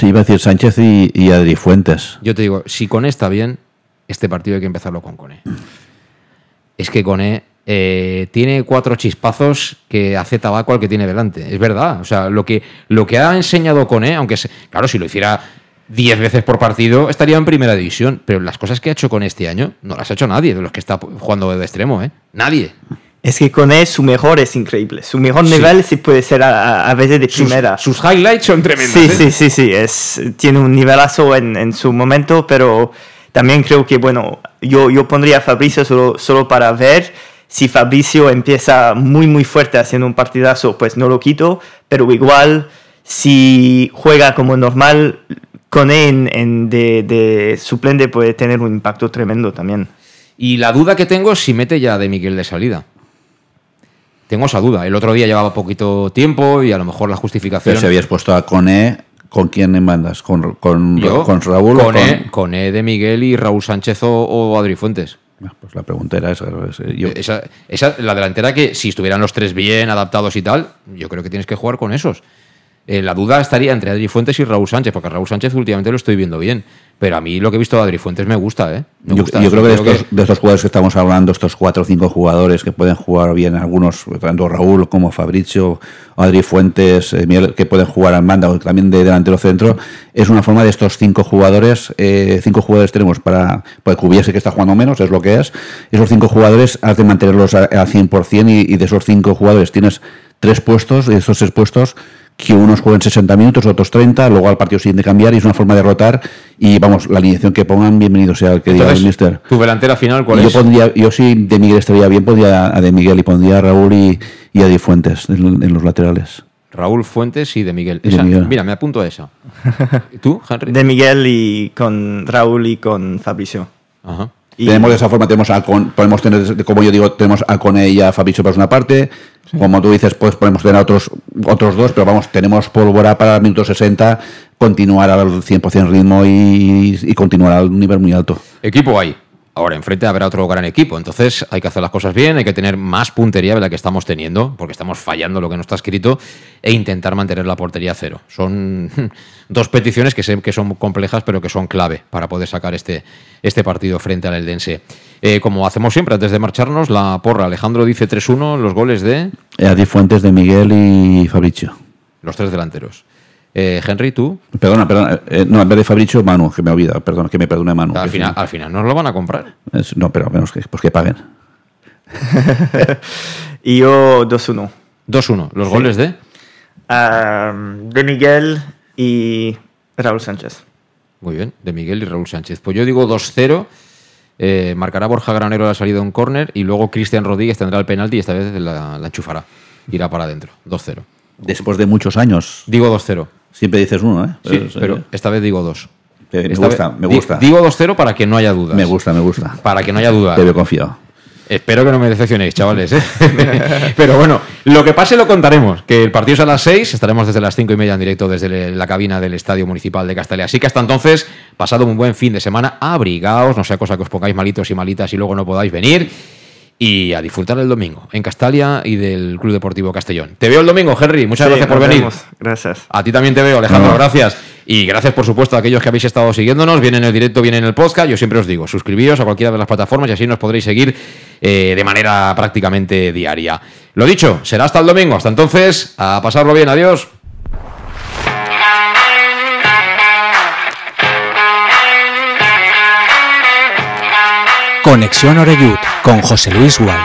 Iba a decir Sánchez y, y Adri Fuentes. Yo te digo, si Cone está bien, este partido hay que empezarlo con Cone. Es que Cone eh, tiene cuatro chispazos que hace tabaco al que tiene delante. Es verdad. O sea, lo que, lo que ha enseñado Cone, aunque, se- claro, si lo hiciera 10 veces por partido, estaría en primera división. Pero las cosas que ha hecho con este año, no las ha hecho nadie de los que está jugando de extremo, ¿eh? Nadie. Es que con él su mejor es increíble. Su mejor Sí. nivel sí puede ser a, a- veces de Sus- primera. Sus, highlights son tremendos. Sí, ¿eh? sí, sí, sí. Es, tiene un nivelazo en, en su momento, pero también creo que, bueno, yo, yo pondría a Fabricio solo, solo para ver. Si Fabricio empieza muy, muy fuerte haciendo un partidazo, pues no lo quito, pero igual, si juega como normal, con él en, en de, de suplente puede tener un impacto tremendo también. Y la duda que tengo es si mete ya de Miguel de salida. Tengo esa duda. El otro día llevaba poquito tiempo y a lo mejor la justificación. Pero si habías puesto a Cone, ¿con quién en bandas? ¿Con, con, Yo, con Raúl o con, con.? E, con E de Miguel y Raúl Sánchez o, o Adri Fuentes. Pues la pregunta era esa. es, eh, yo- Esa, esa- la delantera que si estuvieran los tres bien adaptados y tal, yo creo que tienes que jugar con esos. Eh, la duda estaría entre Adri Fuentes y Raúl Sánchez, porque a Raúl Sánchez últimamente lo estoy viendo bien. Pero a mí lo que he visto de Adri Fuentes me gusta, ¿eh? Me Yo, gusta. yo creo que de estos, de estos jugadores que estamos hablando, estos cuatro o cinco jugadores que pueden jugar bien, algunos, tanto Raúl como Fabricio, Adri Fuentes, eh, Miguel, que pueden jugar en banda o también de delantero centro, es una forma de estos cinco jugadores, eh, cinco jugadores tenemos para, para Cubiese que está jugando menos, es lo que es, esos cinco jugadores has de mantenerlos a- al 100% y, y de esos cinco jugadores tienes tres puestos, y esos tres puestos que unos jueguen 60 minutos, otros 30, luego al partido siguiente cambiar y es una forma de rotar y vamos, la alineación que pongan, bienvenido sea el que diga el Entonces, mister. ¿Tu delantera final cuál yo es? pondría, yo si de Miguel estaría bien, pondría a de Miguel y pondría a Raúl y, y a Di Fuentes en, en los laterales. Raúl Fuentes y de Miguel. Y de Esa- Miguel. Mira, me apunto a esa. ¿Y <laughs> ¿Tú, Henry? De Miguel y con Raúl y con Fabricio. Ajá. Y- Tenemos de esa forma, tenemos a Con- podemos tener, como yo digo, tenemos a Cone y a Fabricio para una parte. Como tú dices, pues podemos tener otros, otros dos, pero vamos, tenemos pólvora para el minuto 60, continuar al 100% ritmo y, y continuar a un nivel muy alto. Equipo hay. Ahora, enfrente habrá otro gran equipo. Entonces, hay que hacer las cosas bien, hay que tener más puntería de la que estamos teniendo, porque estamos fallando lo que no está escrito, e intentar mantener la portería a cero. Son <laughs> dos peticiones que sé que son complejas, pero que son clave para poder sacar este, este partido frente al Eldense. Eh, como hacemos siempre, antes de marcharnos, la porra. Alejandro dice 3-1, los goles de Eh, A Di Fuentes, de Miguel y Fabricio. los tres delanteros. Eh, Henry, tú, Perdona, perdona. eh, no, en vez de Fabricio, Manu, que me olvida, perdón, que me perdone Manu. al final, sí. al final nos lo van a comprar. Es- no, pero menos que, pues que paguen. <laughs> Y yo 2-1. 2-1, los Sí. goles de de Miguel y Raúl Sánchez. Muy bien, de Miguel y Raúl Sánchez. Pues yo digo 2-0. eh, marcará Borja Granero la salida de un córner y luego Cristian Rodríguez tendrá el penalti y esta vez la, la enchufará. Irá para adentro. 2-0. Después de muchos años. Digo 2-0. Siempre dices uno, ¿eh? Sí, pero eh, esta vez digo 2. eh, me Esta gusta, vez- me gusta. Digo 2-0 para que no haya dudas. Me gusta, me gusta. Para que no haya dudas. Te veo confiado. Espero que no me decepcionéis, chavales. ¿eh? <laughs> Pero bueno, lo que pase lo contaremos. Que el partido es a las 6, estaremos desde las 5 y media en directo desde la cabina del Estadio Municipal de Castalia. Así que hasta entonces, pasado un buen fin de semana, abrigaos, no sea cosa que os pongáis malitos y malitas y luego no podáis venir. Y a disfrutar el domingo en Castalia y del Club Deportivo Castellón. Te veo el domingo, Henry. Muchas Sí, gracias por venir. vemos. Gracias. A ti también te veo, Alejandro, No. gracias. Y gracias, por supuesto, a aquellos que habéis estado siguiéndonos, bien en el directo, bien en el podcast. Yo siempre os digo, suscribíos a cualquiera de las plataformas y así nos podréis seguir eh, de manera prácticamente diaria. Lo dicho, será hasta el domingo. Hasta entonces, a pasarlo bien. Adiós. Conexión Oreyud con José Luis Gual.